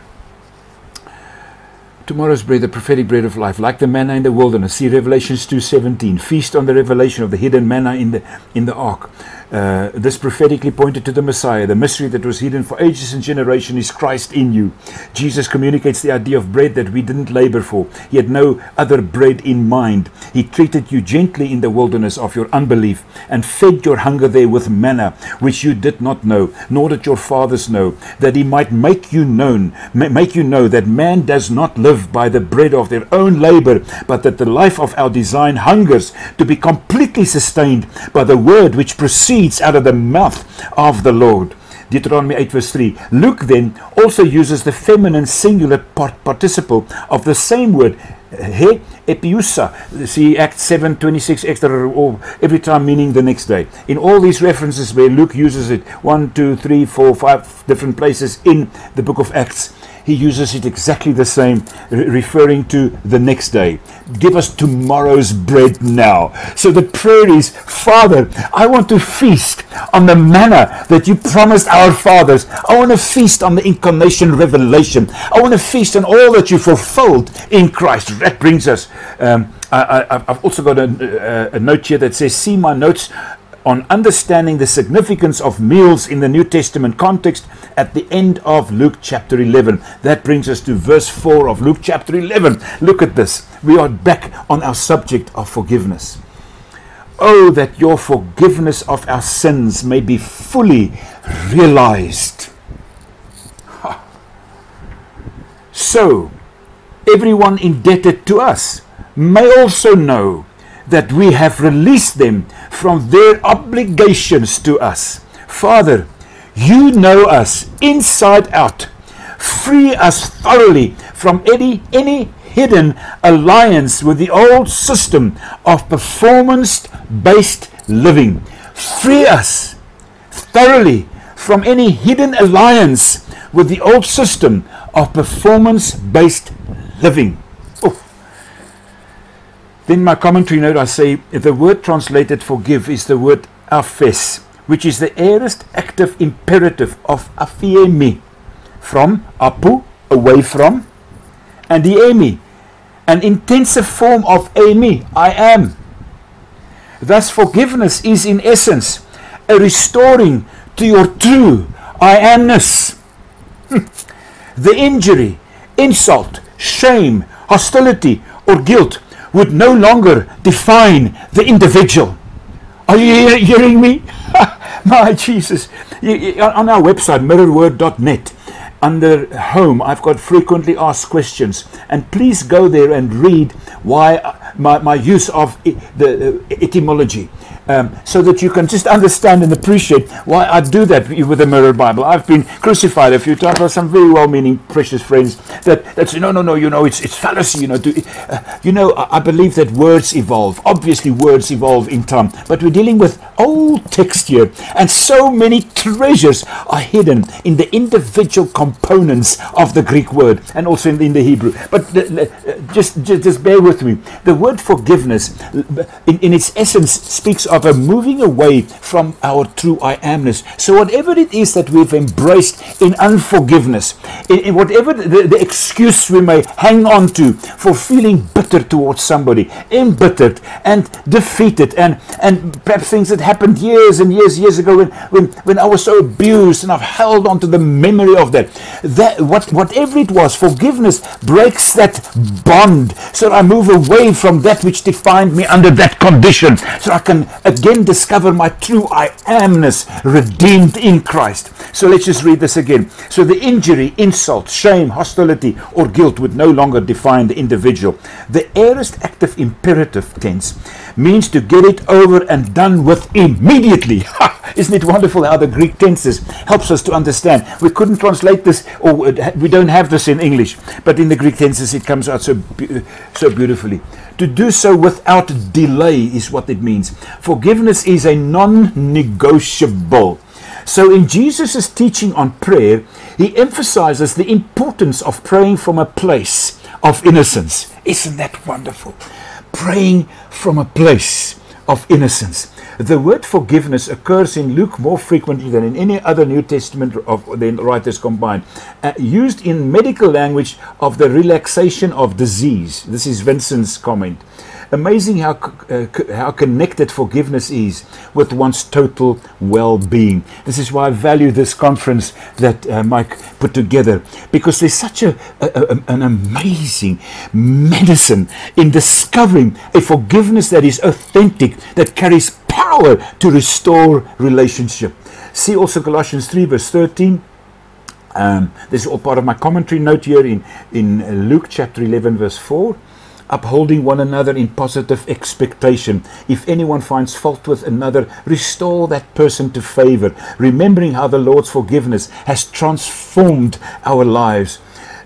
Tomorrow's bread, the prophetic bread of life, like the manna in the wilderness. See Revelations 2.17. Feast on the revelation of the hidden manna in the, in the ark. Uh, this prophetically pointed to the Messiah. The mystery that was hidden for ages and generations is Christ in you. Jesus communicates the idea of bread that we didn't labor for. He had no other bread in mind. He treated you gently in the wilderness of your unbelief and fed your hunger there with manna, which you did not know, nor did your fathers know, that he might make you known, make you know that man does not live by the bread of their own labor, but that the life of our design hungers to be completely sustained by the word which proceeds proceeds out of the mouth of the Lord. Deuteronomy 8 verse 3. Luke then also uses the feminine singular part- participle of the same word, he, epiusa. See Acts 7 26 extra, or every time meaning the next day. In all these references where Luke uses it, one, two, three, four, five different places in the book of Acts, he uses it exactly the same, re- referring to the next day. Give us tomorrow's bread now. So the prayer is, Father, I want to feast on the manna that you promised our fathers. I want to feast on the incarnation revelation. I want to feast on all that you fulfilled in Christ. That brings us. Um, I, have also got a, a, note here that says, See my notes on understanding the significance of meals in the New Testament context at the end of Luke chapter 11. That brings us to verse 4 of Luke chapter 11. Look at this. We are back on our subject of forgiveness. Oh, that your forgiveness of our sins may be fully realized. So, everyone indebted to us may also know that we have released them from their obligations to us. Father, you know us inside out. Free us thoroughly from any, any hidden alliance with the old system of performance based living. Free us thoroughly from any hidden alliance with the old system of performance based living. Then my commentary note I say the word translated forgive is the word aphes, which is the aorist active imperative of aphiemi, from apo, away from, and diemi, an intensive form of eimi, I am. Thus forgiveness is in essence a restoring to your true I amness. the injury, insult, shame, hostility, or guilt would no longer define the individual. Are you hearing me? My Jesus. On our website, mirrorword.net, under home, I've got frequently asked questions. And please go there and read why uh, my, my use of the etymology um, so that you can just understand and appreciate why I do that with the Mirror Bible. I've been crucified a few times by some very well-meaning, precious friends that, that say, no, no, no, you know, it's, it's fallacy, you know. Uh, you know, I, I believe that words evolve. Obviously, words evolve in time, but we're dealing with old text here, and so many treasures are hidden in the individual components of the Greek word and also in, in the Hebrew. But uh, just, just, just bear with me. The word forgiveness, in, in its essence, speaks of of a moving away from our true I amness. So, whatever it is that we've embraced in unforgiveness, in, in whatever the, the, excuse we may hang on to for feeling bitter towards somebody, embittered and defeated, and, and perhaps things that happened years and years, years ago when, when, when I was so abused and I've held on to the memory of that. that what, whatever it was, forgiveness breaks that bond so I move away from from that which defined me under that condition, so I can again discover my true I amness, redeemed in Christ. So let's just read this again. So the injury, insult, shame, hostility, or guilt would no longer define the individual. The aorist active imperative tense means to get it over and done with immediately. Isn't it wonderful how the Greek tenses helps us to understand? We couldn't translate this, or we don't have this in English, but in the Greek tenses it comes out so so beautifully. To do so without delay is what it means. Forgiveness is a non-negotiable. So in Jesus' teaching on prayer, he emphasizes the importance of praying from a place of innocence. Isn't that wonderful? Praying from a place of innocence. The word forgiveness occurs in Luke more frequently than in any other New Testament of the writers combined, uh, used in medical language of the relaxation of disease. This is Vincent's comment. Amazing how, uh, how connected forgiveness is with one's total well being. This is why I value this conference that uh, Mike put together because there's such a, a, a, an amazing medicine in discovering a forgiveness that is authentic, that carries power to restore relationship. See also Colossians 3, verse 13. Um, this is all part of my commentary note here in, in Luke chapter 11, verse 4 upholding one another in positive expectation. If anyone finds fault with another, restore that person to favor, remembering how the Lord's forgiveness has transformed our lives.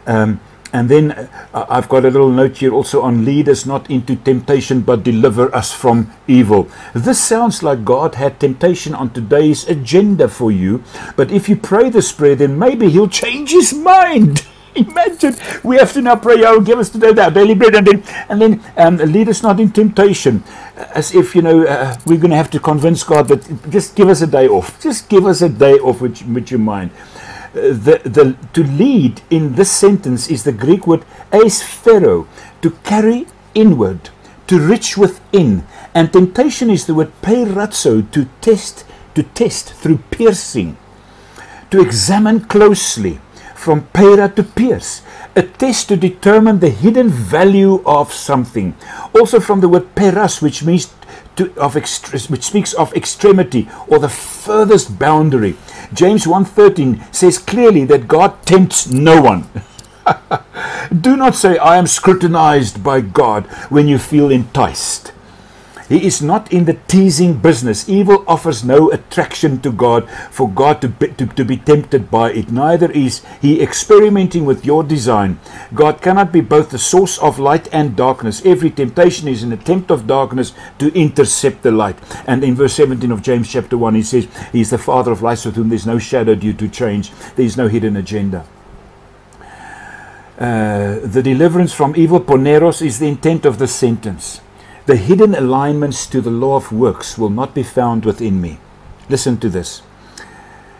Um, and then uh, I've got a little note here also on lead us not into temptation, but deliver us from evil. This sounds like God had temptation on today's agenda for you, but if you pray this prayer, then maybe He'll change His mind. Imagine we have to now pray, oh, give us today our daily bread, and then, and then um, lead us not in temptation. As if, you know, uh, we're going to have to convince God that just give us a day off. Just give us a day off with, with your mind. The, the, to lead in this sentence is the Greek word eisphero, to carry inward, to reach within. And temptation is the word peirazo, to test, to test through piercing, to examine closely from pera to pierce, a test to determine the hidden value of something. Also from the word peras, which means to, of extre- which speaks of extremity or the furthest boundary. James 1:13 says clearly that God tempts no one. Do not say I am scrutinized by God when you feel enticed. He is not in the teasing business. Evil offers no attraction to God for God to be, to, to be tempted by it. Neither is he experimenting with your design. God cannot be both the source of light and darkness. Every temptation is an attempt of darkness to intercept the light. And in verse 17 of James chapter 1, he says, He is the Father of lights with whom there's no shadow due to change, there is no hidden agenda. Uh, the deliverance from evil poneros is the intent of the sentence. The hidden alignments to the law of works will not be found within me. Listen to this.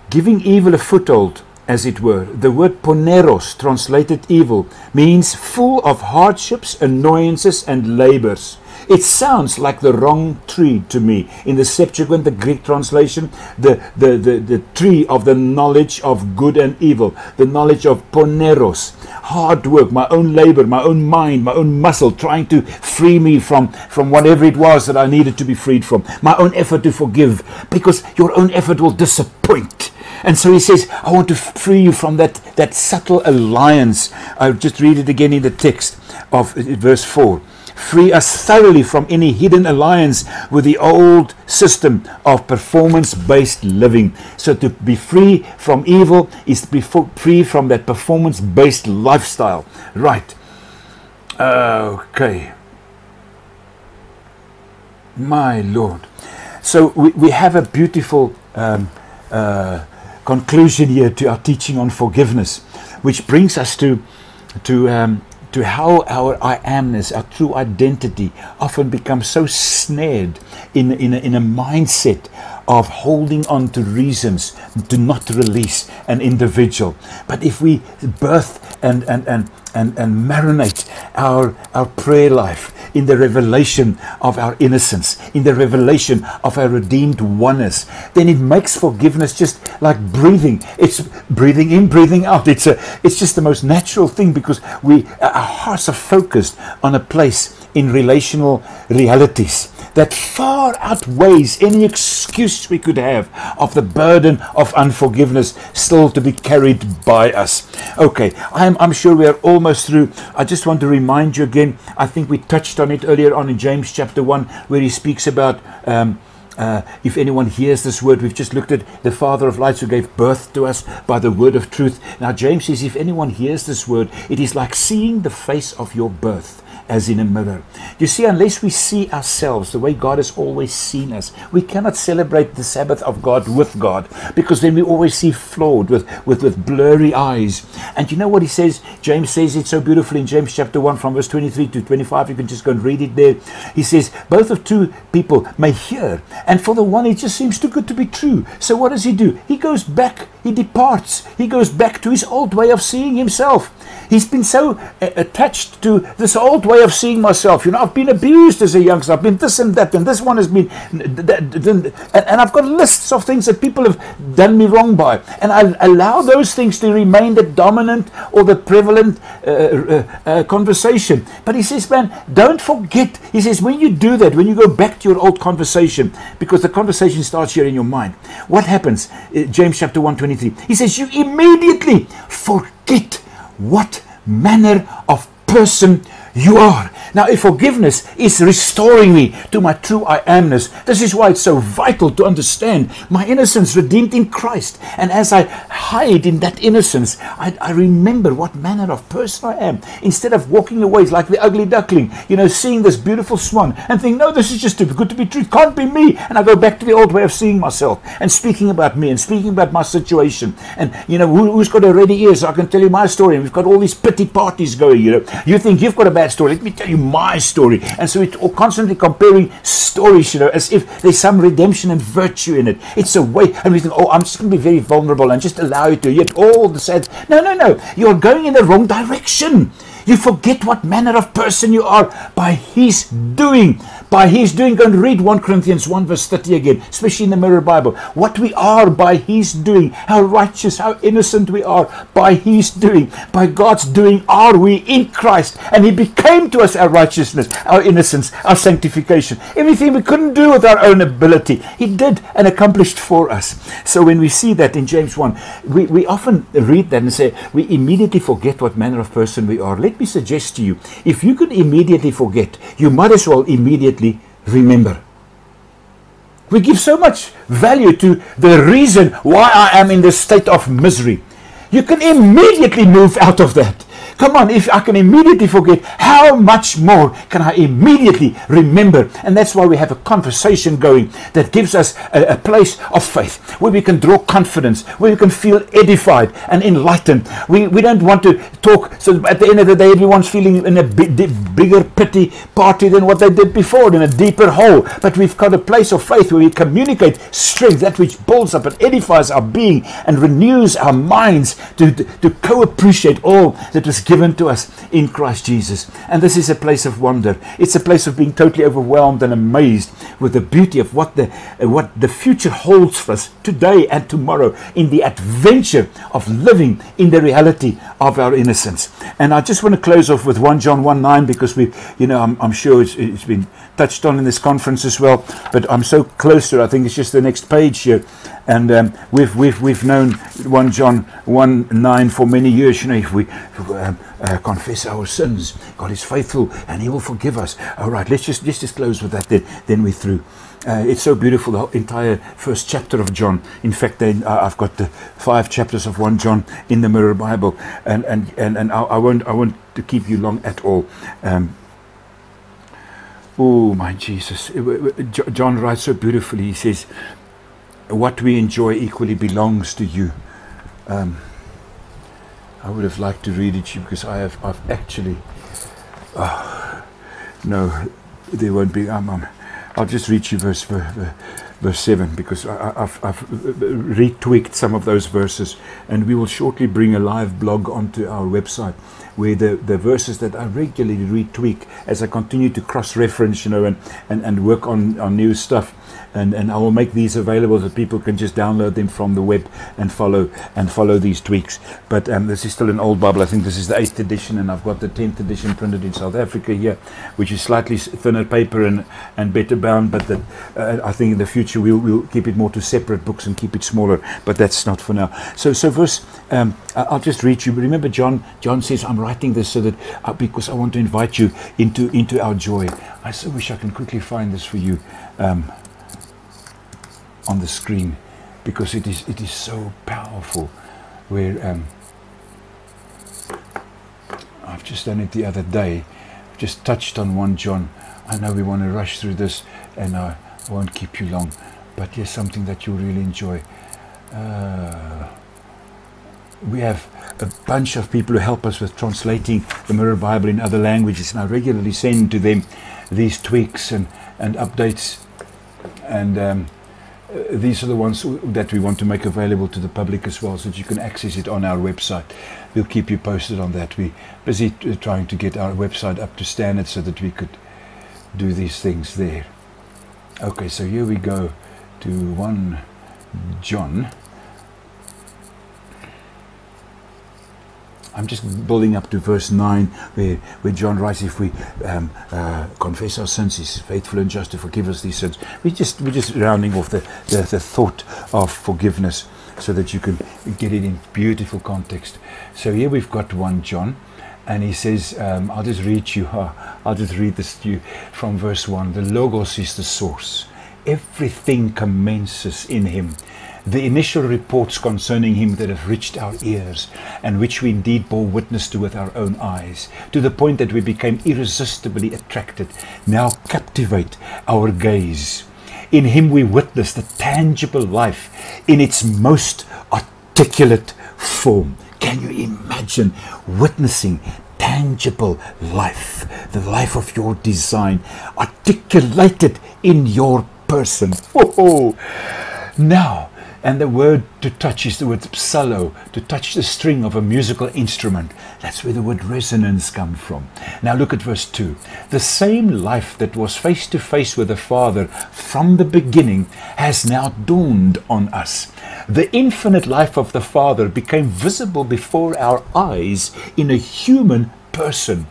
Giving evil a foothold, as it were, the word poneros, translated evil, means full of hardships, annoyances, and labors. It sounds like the wrong tree to me. In the Septuagint, the Greek translation, the, the, the, the tree of the knowledge of good and evil, the knowledge of poneros, hard work, my own labor, my own mind, my own muscle, trying to free me from, from whatever it was that I needed to be freed from, my own effort to forgive, because your own effort will disappoint. And so he says, I want to free you from that, that subtle alliance. I'll just read it again in the text of uh, verse 4 free us thoroughly from any hidden alliance with the old system of performance based living. So, to be free from evil is to be free from that performance based lifestyle. Right. Okay. My Lord. So, we, we have a beautiful um, uh, conclusion here to our teaching on forgiveness, which brings us to, to um, to how our I amness, our true identity, often becomes so snared in, in, a, in a mindset of holding on to reasons to not release an individual. But if we birth and, and, and, and, and marinate our, our prayer life in the revelation of our innocence, in the revelation of our redeemed oneness, then it makes forgiveness just like breathing. It's breathing in, breathing out. It's a, it's just the most natural thing because we our hearts are focused on a place in relational realities that far outweighs any excuse we could have of the burden of unforgiveness still to be carried by us. Okay, I'm, I'm sure we are almost through. I just want to remind you again, I think we touched on it earlier on in James chapter 1, where he speaks about. Um, uh, if anyone hears this word, we've just looked at the Father of lights who gave birth to us by the word of truth. Now, James says, if anyone hears this word, it is like seeing the face of your birth as in a mirror. You see, unless we see ourselves the way God has always seen us, we cannot celebrate the Sabbath of God with God because then we always see flawed with, with, with blurry eyes. And you know what he says? James says it so beautifully in James chapter 1 from verse 23 to 25. You can just go and read it there. He says, Both of two people may hear, and for the one it just seems too good to be true. So what does he do? He goes back, he departs, he goes back to his old way of seeing himself. He's been so uh, attached to this old way of seeing myself. You know, I've been abused as a youngster. I've been this and that, and this one has been, and I've got lists of things that people have done me wrong by, and I allow those things to remain the dominant or the prevalent uh, uh, uh, conversation. But he says, man, don't forget. He says, when you do that, when you go back to your old conversation, because the conversation starts here in your mind, what happens? Uh, James chapter one twenty three. He says, you immediately forget what manner of person you are. Now, if forgiveness is restoring me to my true I amness, this is why it's so vital to understand my innocence redeemed in Christ. And as I hide in that innocence, I, I remember what manner of person I am. Instead of walking away like the ugly duckling, you know, seeing this beautiful swan and think, no, this is just too good to be true. Can't be me. And I go back to the old way of seeing myself and speaking about me and speaking about my situation. And, you know, who, has got a ready ear so I can tell you my story. And we've got all these pity parties going, you know. You think you've got a bad story. Let me tell you my story. And so it's constantly comparing stories, you know, as if there's some redemption and virtue in it. It's a way, and we think, oh, I'm just going to be very vulnerable and just allow you to. Yet all the sad. No, no, no. You're going in the wrong direction. You forget what manner of person you are by his doing. By his doing. Go and read 1 Corinthians 1 verse 30 again, especially in the Mirror Bible. What we are by his doing. How righteous, how innocent we are by his doing. By God's doing are we in Christ. And he became to us our righteousness, our innocence, our sanctification. Everything we couldn't do with our own ability. He did and accomplished for us. So when we see that in James 1, we, we often read that and say, we immediately forget what manner of person we are. Let me suggest to you if you can immediately forget, you might as well immediately remember. We give so much value to the reason why I am in this state of misery. You can immediately move out of that. Come on, if I can immediately forget, how much more can I immediately remember? And that's why we have a conversation going that gives us a, a, place of faith where we can draw confidence, where we can feel edified and enlightened. We, we don't want to talk so at the end of the day, everyone's feeling in a big, bigger pity party than what they did before, in a deeper hole. But we've got a place of faith where we communicate strength, that which builds up and edifies our being and renews our minds to, to, to co appreciate all that was given to us in Christ Jesus. And this is a place of wonder. It's a place of being totally overwhelmed and amazed with the beauty of what the uh, what the future holds for us today and tomorrow in the adventure of living in the reality of our innocence. And I just want to close off with 1 John 1 9 because we, you know, I'm, I'm sure it's, it's been touched on in this conference as well, but I'm so close to it. I think it's just the next page here. And um, we've, we've, we've known 1 John 1 9 for many years. You know, if we um, uh, confess our sins, God is faithful and He will forgive us. All right, let's just, let's just close with that, then, then we're through. Uh, it's so beautiful, the entire first chapter of John. In fact, uh, I've got the five chapters of 1 John in the Mirror Bible, and, and, and, and I, I won't, I won't to keep you long at all. Um, oh, my Jesus. John writes so beautifully. He says, what we enjoy equally belongs to you. Um, I would have liked to read it to you because I have I've actually oh, no there won't be um, um, I'll just read you verse verse 7 because I, have I've retweaked some of those verses and we will shortly bring a live blog onto our website where the, the verses that I regularly retweak as I continue to cross reference you know and, and, and work on, on new stuff and, and I will make these available so people can just download them from the web and follow and follow these tweaks. But um, this is still an old Bible. I think this is the eighth edition, and I've got the tenth edition printed in South Africa here, which is slightly thinner paper and, and better bound. But that, uh, I think in the future we'll, we'll keep it more to separate books and keep it smaller. But that's not for now. So so verse. Um, I'll just read you. Remember, John. John says, "I'm writing this so that uh, because I want to invite you into into our joy." I so wish I can quickly find this for you. Um, on the screen because it is it is so powerful. Where um, I've just done it the other day, I've just touched on one John. I know we want to rush through this, and I won't keep you long, but here's something that you'll really enjoy. Uh, we have a bunch of people who help us with translating the Mirror Bible in other languages, and I regularly send to them these tweaks and, and updates. And um, Uh, these are the ones that we want to make available to the public as well so that you can access it on our website. We'll keep you posted on that. We're busy t- trying to get our website up to standard so that we could do these things there. Okay, so here we go to 1 John. I'm just building up to verse 9 where, where John writes, if we um, uh, confess our sins, he's faithful and just to forgive us these sins. We just, we're just rounding off the, the, the thought of forgiveness so that you can get it in beautiful context. So here we've got 1 John and he says, um, I'll just read you, uh, I'll just read this to you from verse 1. The Logos is the source. Everything commences in him the initial reports concerning him that have reached our ears, and which we indeed bore witness to with our own eyes, to the point that we became irresistibly attracted, now captivate our gaze. In him we witness the tangible life in its most articulate form. Can you imagine witnessing tangible life, the life of your design, articulated in your person? Oh, now, and the word to touch is the word psallo, to touch the string of a musical instrument. That's where the word resonance comes from. Now look at verse 2. The same life that was face to face with the Father from the beginning has now dawned on us. The infinite life of the Father became visible before our eyes in a human person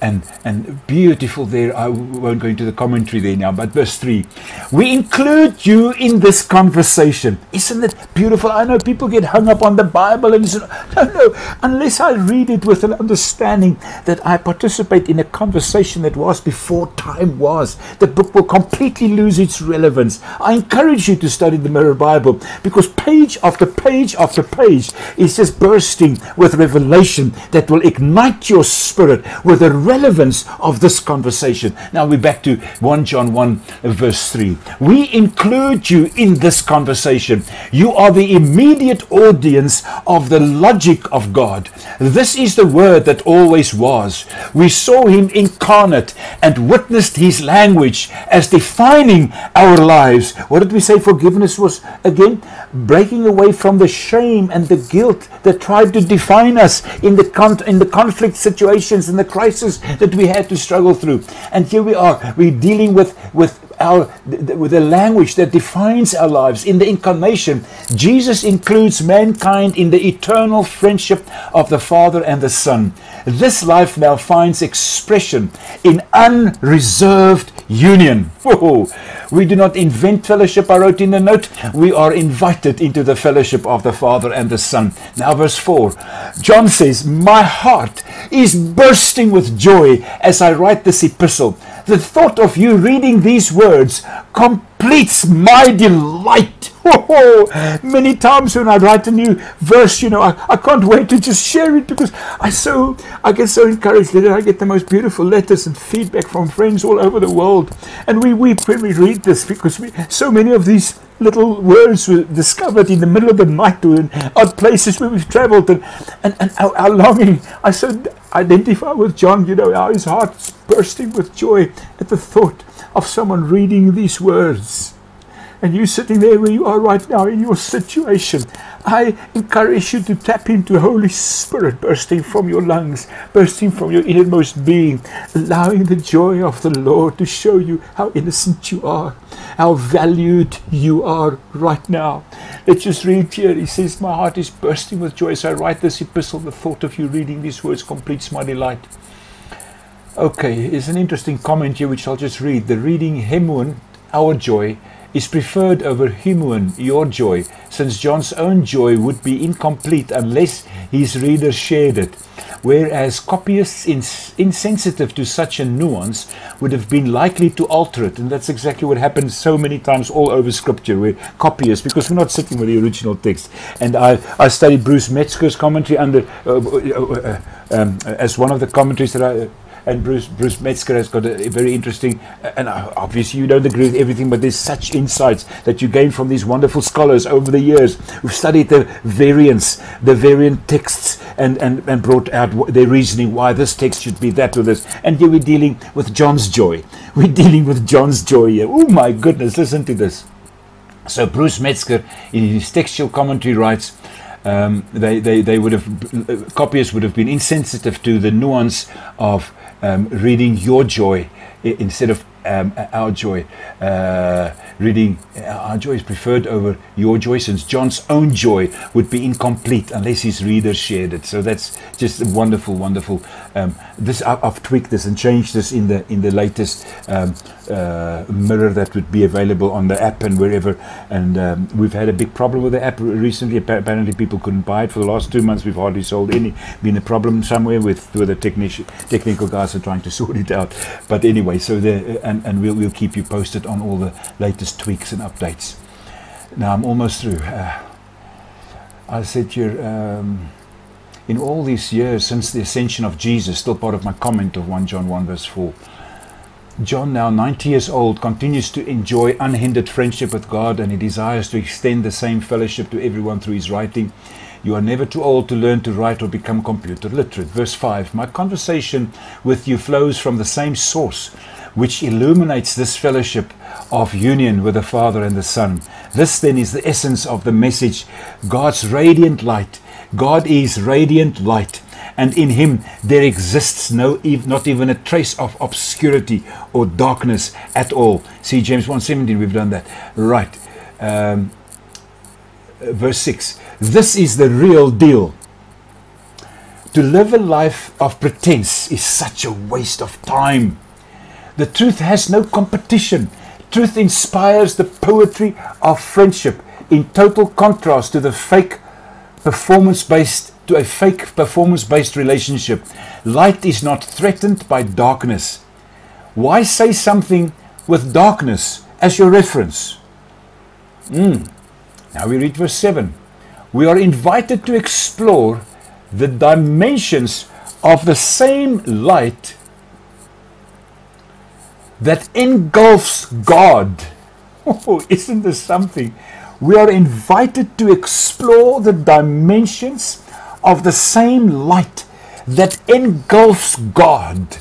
and and beautiful there. I won't go into the commentary there now, but verse three, we include you in this conversation. Isn't it beautiful? I know people get hung up on the Bible and say, no, no. Unless I read it with an understanding that I participate in a conversation that was before time was, the book will completely lose its relevance. I encourage you to study the Mirror Bible because page after page after page is just bursting with revelation that will ignite your spirit with a relevance of this conversation. Now we're back to 1 John 1, verse 3. We include you in this conversation. You are the immediate audience of the logic of God. This is the Word that always was. We saw Him incarnate and witnessed His language as defining our lives. What did we say forgiveness was again? Breaking away from the shame and the guilt that tried to define us in the, con- in the conflict situations, in the crisis that we had to struggle through. And here we are, we're dealing with, with our with the language that defines our lives in the incarnation jesus includes mankind in the eternal friendship of the father and the son this life now finds expression in unreserved union. We do not invent fellowship i wrote in the note. We are invited into the fellowship of the father and the son. Now verse 4 john says my heart is bursting with joy as i write this epistle the thought of you reading these words completes my delight. Many times when I write a new verse, you know, I, I can't wait to just share it because I so I get so encouraged that I get the most beautiful letters and feedback from friends all over the world. And we weep when we read this because we, so many of these little words were discovered in the middle of the night or in odd places where we've traveled and, and, and our, our longing. I so identify with John, you know, how his heart's bursting with joy at the thought of someone reading these words and you sitting there where you are right now in your situation, I encourage you to tap into Holy Spirit bursting from your lungs, bursting from your innermost being, allowing the joy of the Lord to show you how innocent you are, how valued you are right now. Let's just read here. He says, My heart is bursting with joy as I write this epistle. The thought of you reading these words completes my delight. Okay, it's an interesting comment here which I'll just read. The reading Hemuon, our joy, is preferred over Himuon, your joy, since John's own joy would be incomplete unless his readers shared it, whereas copyists ins- insensitive to such a nuance would have been likely to alter it. And that's exactly what happens so many times all over Scripture, where copyists, because we're not sitting with the original text. And I, I studied Bruce Metzger's commentary under uh, uh, uh, um, as one of the commentaries that I and Bruce Bruce Metzger has got a, a, very interesting and obviously you don't agree with everything but there's such insights that you gain from these wonderful scholars over the years who've studied the variants the variant texts and, and, and brought out their reasoning why this text should be that or this. And here we're dealing with John's joy. We're dealing with John's joy here. Oh my goodness listen to this. So Bruce Metzger in his textual commentary writes um, they, they, they would have copyists would have been insensitive to the nuance of um, reading your joy instead of um, our joy. Uh, reading our joy is preferred over your joy, since John's own joy would be incomplete unless his readers shared it. So that's just wonderful, wonderful. Um, this I've tweaked this and changed this in the in the latest um, uh, mirror that would be available on the app and wherever. And um, we've had a big problem with the app recently. Apparently, people couldn't buy it for the last two months. We've hardly sold any. Been a problem somewhere with with the technician technical guys are trying to sort it out. But anyway, so the and and we'll we'll keep you posted on all the latest tweaks and updates. Now I'm almost through. Uh, I said here. Um, in all these years since the ascension of Jesus, still part of my comment of 1 John 1 verse 4, John, now 90 years old, continues to enjoy unhindered friendship with God and he desires to extend the same fellowship to everyone through his writing. You are never too old to learn to write or become computer literate. Verse 5 My conversation with you flows from the same source which illuminates this fellowship of union with the Father and the Son. This then is the essence of the message God's radiant light. God is radiant light and in him there exists no not even a trace of obscurity or darkness at all. See james 1.17 we've done that. Right um, verse 6 this is the real deal. To live a life of pretense is such a waste of time. The truth has no competition. Truth inspires the poetry of friendship in total contrast to the fake performance based to a fake performance based relationship. Light is not threatened by darkness. Why say something with darkness as your reference? Mm. Now we read verse 7. We are invited to explore the dimensions of the same light that engulfs God. Oh, isn't this something? We are invited to explore the dimensions of the same light that engulfs God.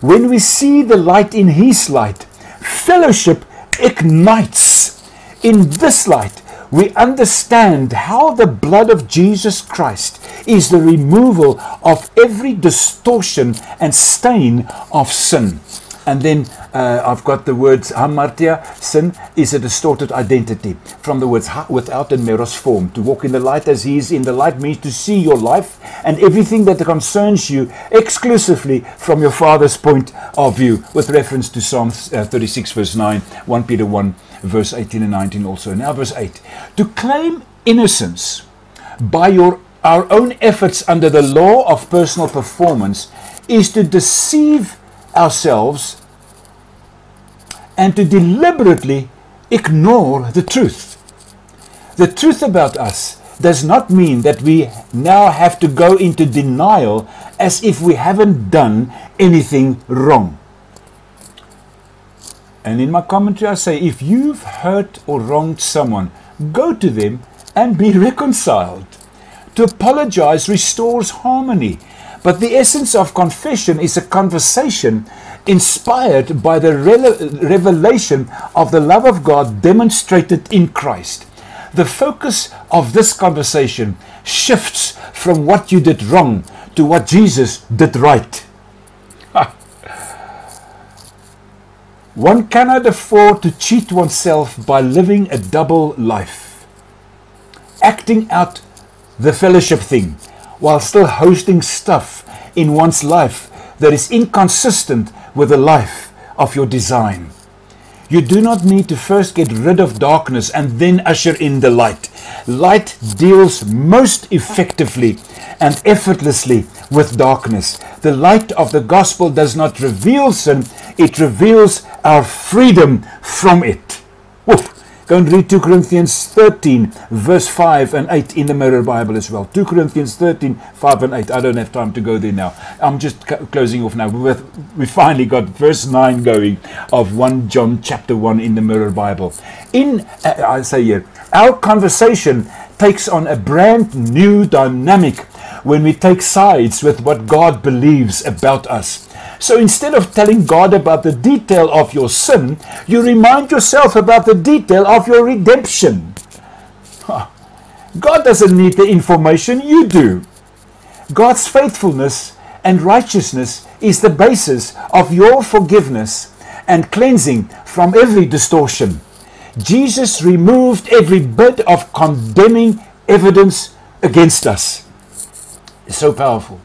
When we see the light in His light, fellowship ignites. In this light, we understand how the blood of Jesus Christ is the removal of every distortion and stain of sin. And then uh, I've got the words hamartia, sin is a distorted identity. From the words ha, without a meros form. To walk in the light as he is in the light means to see your life and everything that concerns you exclusively from your Father's point of view, with reference to Psalm uh, 36, verse 9, 1 Peter 1, verse 18 and 19 also. Now, verse 8. To claim innocence by your our own efforts under the law of personal performance is to deceive ourselves and to deliberately ignore the truth. The truth about us does not mean that we now have to go into denial as if we haven't done anything wrong. And in my commentary, I say if you've hurt or wronged someone, go to them and be reconciled. To apologize restores harmony But the essence of confession is a conversation inspired by the revelation of the love of God demonstrated in Christ. The focus of this conversation shifts from what you did wrong to what Jesus did right. One cannot afford to cheat oneself by living a double life, acting out the fellowship thing while still hosting stuff in one's life that is inconsistent with the life of your design. You do not need to first get rid of darkness and then usher in the light. Light deals most effectively and effortlessly with darkness. The light of the gospel does not reveal sin, it reveals our freedom from it. Oof. Go and read 2 Corinthians 13, verse 5 and 8 in the Mirror Bible as well. 2 Corinthians 13, 5 and 8. I don't have time to go there now. I'm just closing off now. We finally got verse 9 going of 1 John chapter 1 in the Mirror Bible. In, uh, I say here, our conversation takes on a brand new dynamic when we take sides with what God believes about us. So instead of telling God about the detail of your sin, you remind yourself about the detail of your redemption. God doesn't need the information, you do. God's faithfulness and righteousness is the basis of your forgiveness and cleansing from every distortion. Jesus removed every bit of condemning evidence against us. It's so powerful.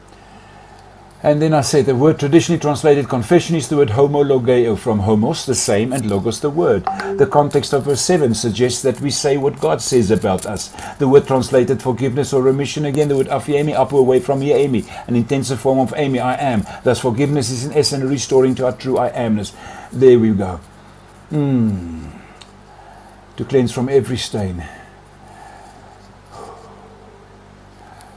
And then I say the word traditionally translated confession is the word homologeo from homos, the same, and logos, the word. The context of verse 7 suggests that we say what God says about us. The word translated forgiveness or remission, again, the word aphiemi, up away from Amy, an intensive form of eimi, I am. Thus, forgiveness is in essence restoring to our true I amness. There we go. Mm. To cleanse from every stain.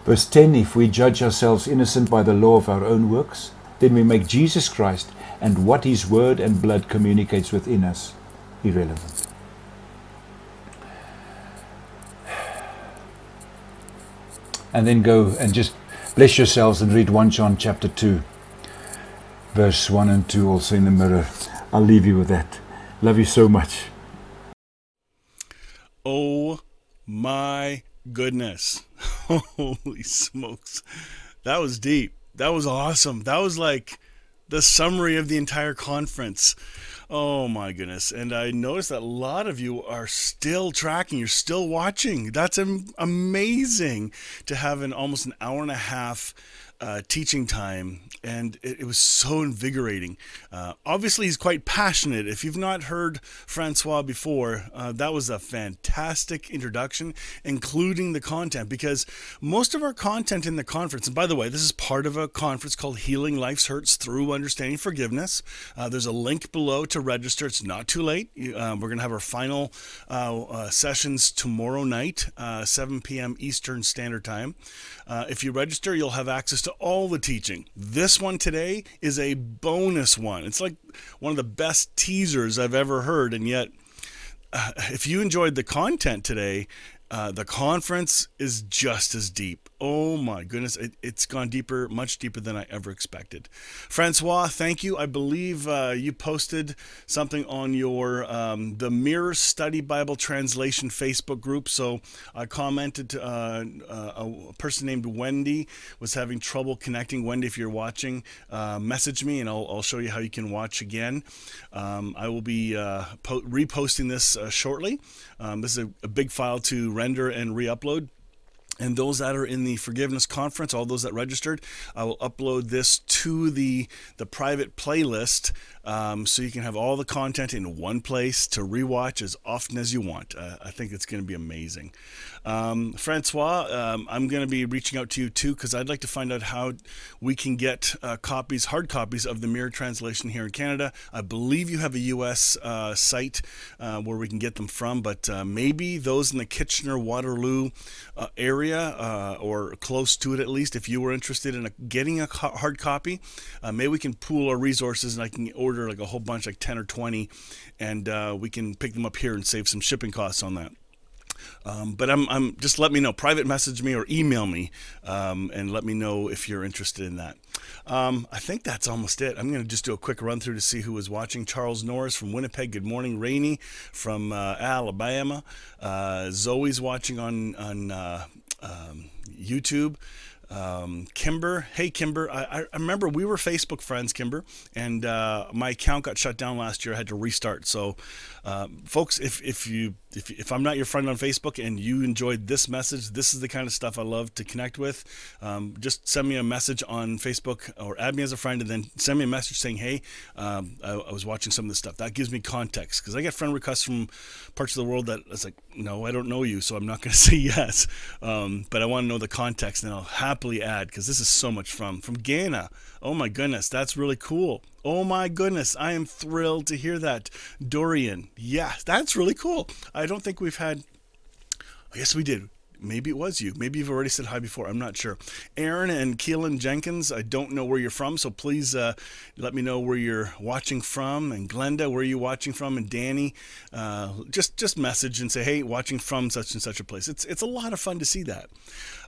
Verse 10 If we judge ourselves innocent by the law of our own works, then we make Jesus Christ and what his word and blood communicates within us irrelevant. And then go and just bless yourselves and read 1 John chapter 2, verse 1 and 2 also in the mirror. I'll leave you with that. Love you so much. Oh my goodness. Holy smokes. That was deep. That was awesome. That was like the summary of the entire conference. Oh my goodness. And I noticed that a lot of you are still tracking, you're still watching. That's amazing to have an almost an hour and a half uh, teaching time, and it, it was so invigorating. Uh, obviously, he's quite passionate. If you've not heard Francois before, uh, that was a fantastic introduction, including the content, because most of our content in the conference, and by the way, this is part of a conference called Healing Life's Hurts Through Understanding Forgiveness. Uh, there's a link below to register. It's not too late. Uh, we're going to have our final uh, sessions tomorrow night, 7 p.m. Eastern Standard Time. if you register, you'll have access to all the teaching. This one today is a bonus one. It's like one of the best teasers I've ever heard, and yet, uh, if you enjoyed the content today, uh, the conference is just as deep. Oh my goodness, it, has gone deeper, much deeper than I ever expected. Francois, thank you. I believe uh, you posted something on your um, the Mirror Study Bible Translation Facebook group. So I commented. Uh, uh, a person named Wendy was having trouble connecting. Wendy, if you're watching, uh, message me and I'll, I'll, show you how you can watch again. Um, I will be po- reposting this shortly. Um, this is a, a big file to render and re-upload. And those that are in the forgiveness conference, all those that registered, I will upload this to the the private playlist um, so you can have all the content in one place to rewatch as often as you want. Uh, I think it's going to be amazing. Um, Francois, um, I'm going to be reaching out to you too because I'd like to find out how we can get uh, copies, hard copies of the Mirror translation here in Canada. I believe you have a U.S. Uh, site uh, where we can get them from, but uh, maybe those in the Kitchener Waterloo uh, area or close to it at least, if you were interested in a, getting a hard copy, maybe we can pool our resources and I can order order like a whole bunch, like 10 or 20, and uh, we can pick them up here and save some shipping costs on that. Um, but I'm, I'm just let me know. Private message me or email me um, and let me know if you're interested in that. Um, I think that's almost it. I'm going to just do a quick run through to see who was watching. Charles Norris from Winnipeg. Good morning. Rainey from uh, Alabama. Uh, Zoe's watching on on uh, um, YouTube. Um, Kimber, hey Kimber, I, I, remember we were Facebook friends, Kimber, and uh, my account got shut down last year. I had to restart. So, uh, folks, if if you if, if I'm not your friend on Facebook and you enjoyed this message, this is the kind of stuff I love to connect with. Um, just send me a message on Facebook or add me as a friend, and then send me a message saying, "Hey, um, I, I, was watching some of this stuff." That gives me context because I get friend requests from parts of the world that it's like, "No, I don't know you, so I'm not going to say yes." Um, but I want to know the context, and I'll happily add because this is so much fun. From Ghana, oh my goodness, that's really cool. Oh my goodness, I am thrilled to hear that. Dorian, yeah, that's really cool. I don't think we've had, yes, we did. Maybe it was you. Maybe you've already said hi before. I'm not sure. Aaron and Keelan Jenkins, I don't know where you're from, so please uh, let me know where you're watching from. And Glenda, where are you watching from? And Danny, uh, just just message and say, hey, watching from such and such a place. It's it's a lot of fun to see that.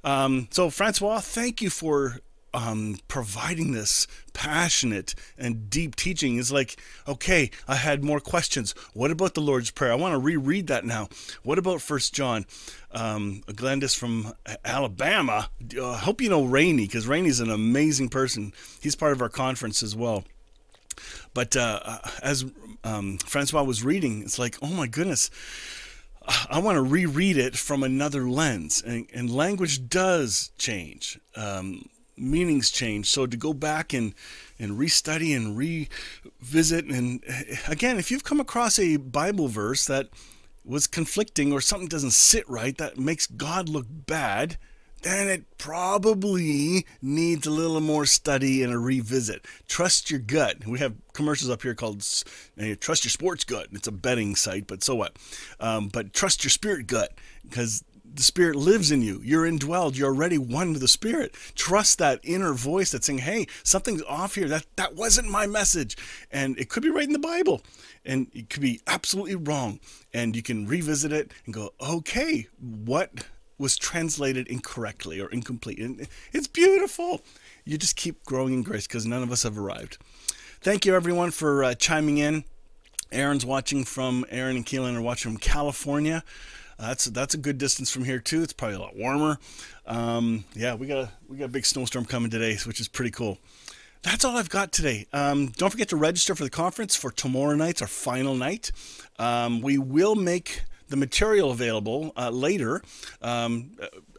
Um, so Francois, thank you for um, providing this passionate and deep teaching is like, okay, I had more questions. What about the Lord's Prayer? I want to reread that now. What about First John? Um, Glenda's from Alabama. I uh, hope you know Rainey because Rainey's an amazing person. He's part of our conference as well. But uh, uh as um, Francois was reading, it's like, oh my goodness. I want to reread it from another lens, and, and language does change. Um, meanings change. So to go back and and restudy and revisit and again, if you've come across a Bible verse that was conflicting or something doesn't sit right that makes God look bad, then it probably needs a little more study and a revisit. Trust your gut. We have commercials up here called "Trust Your Sports Gut." It's a betting site, but so what? Um, but trust your spirit gut because the Spirit lives in you. You're indwelled. You're already one with the Spirit. Trust that inner voice that's saying, hey, something's off here. That, that wasn't my message. And it could be right in the Bible. And it could be absolutely wrong. And you can revisit it and go, okay, what was translated incorrectly or incomplete? And it's beautiful. You just keep growing in grace because none of us have arrived. Thank you, everyone, for uh, chiming in. Aaron's watching from, Aaron and Keelan are watching from California. That's that's a good distance from here too. It's probably a lot warmer. Um, yeah, we got a we got a big snowstorm coming today, which is pretty cool. That's all I've got today. Um, don't forget to register for the conference for tomorrow night's our final night. Um, we will make the material available uh, later. Um,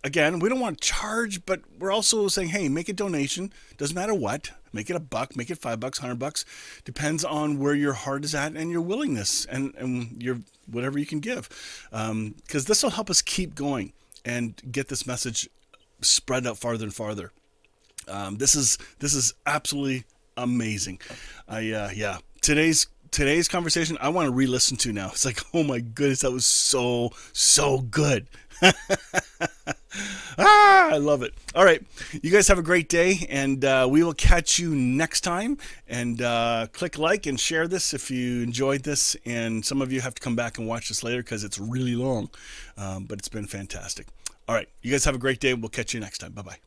again, we don't want to charge, but we're also saying, hey, make a donation. Doesn't matter what. Make it a buck, make it five bucks, hundred bucks. Depends on where your heart is at and your willingness and, and your whatever you can give. Because um, this will help us keep going and get this message spread out farther and farther. Um, this is this is absolutely amazing. I uh, yeah. Today's today's conversation I want to re-listen to now. It's like, oh my goodness, that was so so good. ah, I love it. All right, you guys have a great day, and uh, we will catch you next time. And uh, click like and share this if you enjoyed this. And some of you have to come back and watch this later because it's really long, um, but it's been fantastic. All right, you guys have a great day. We'll catch you next time. Bye bye.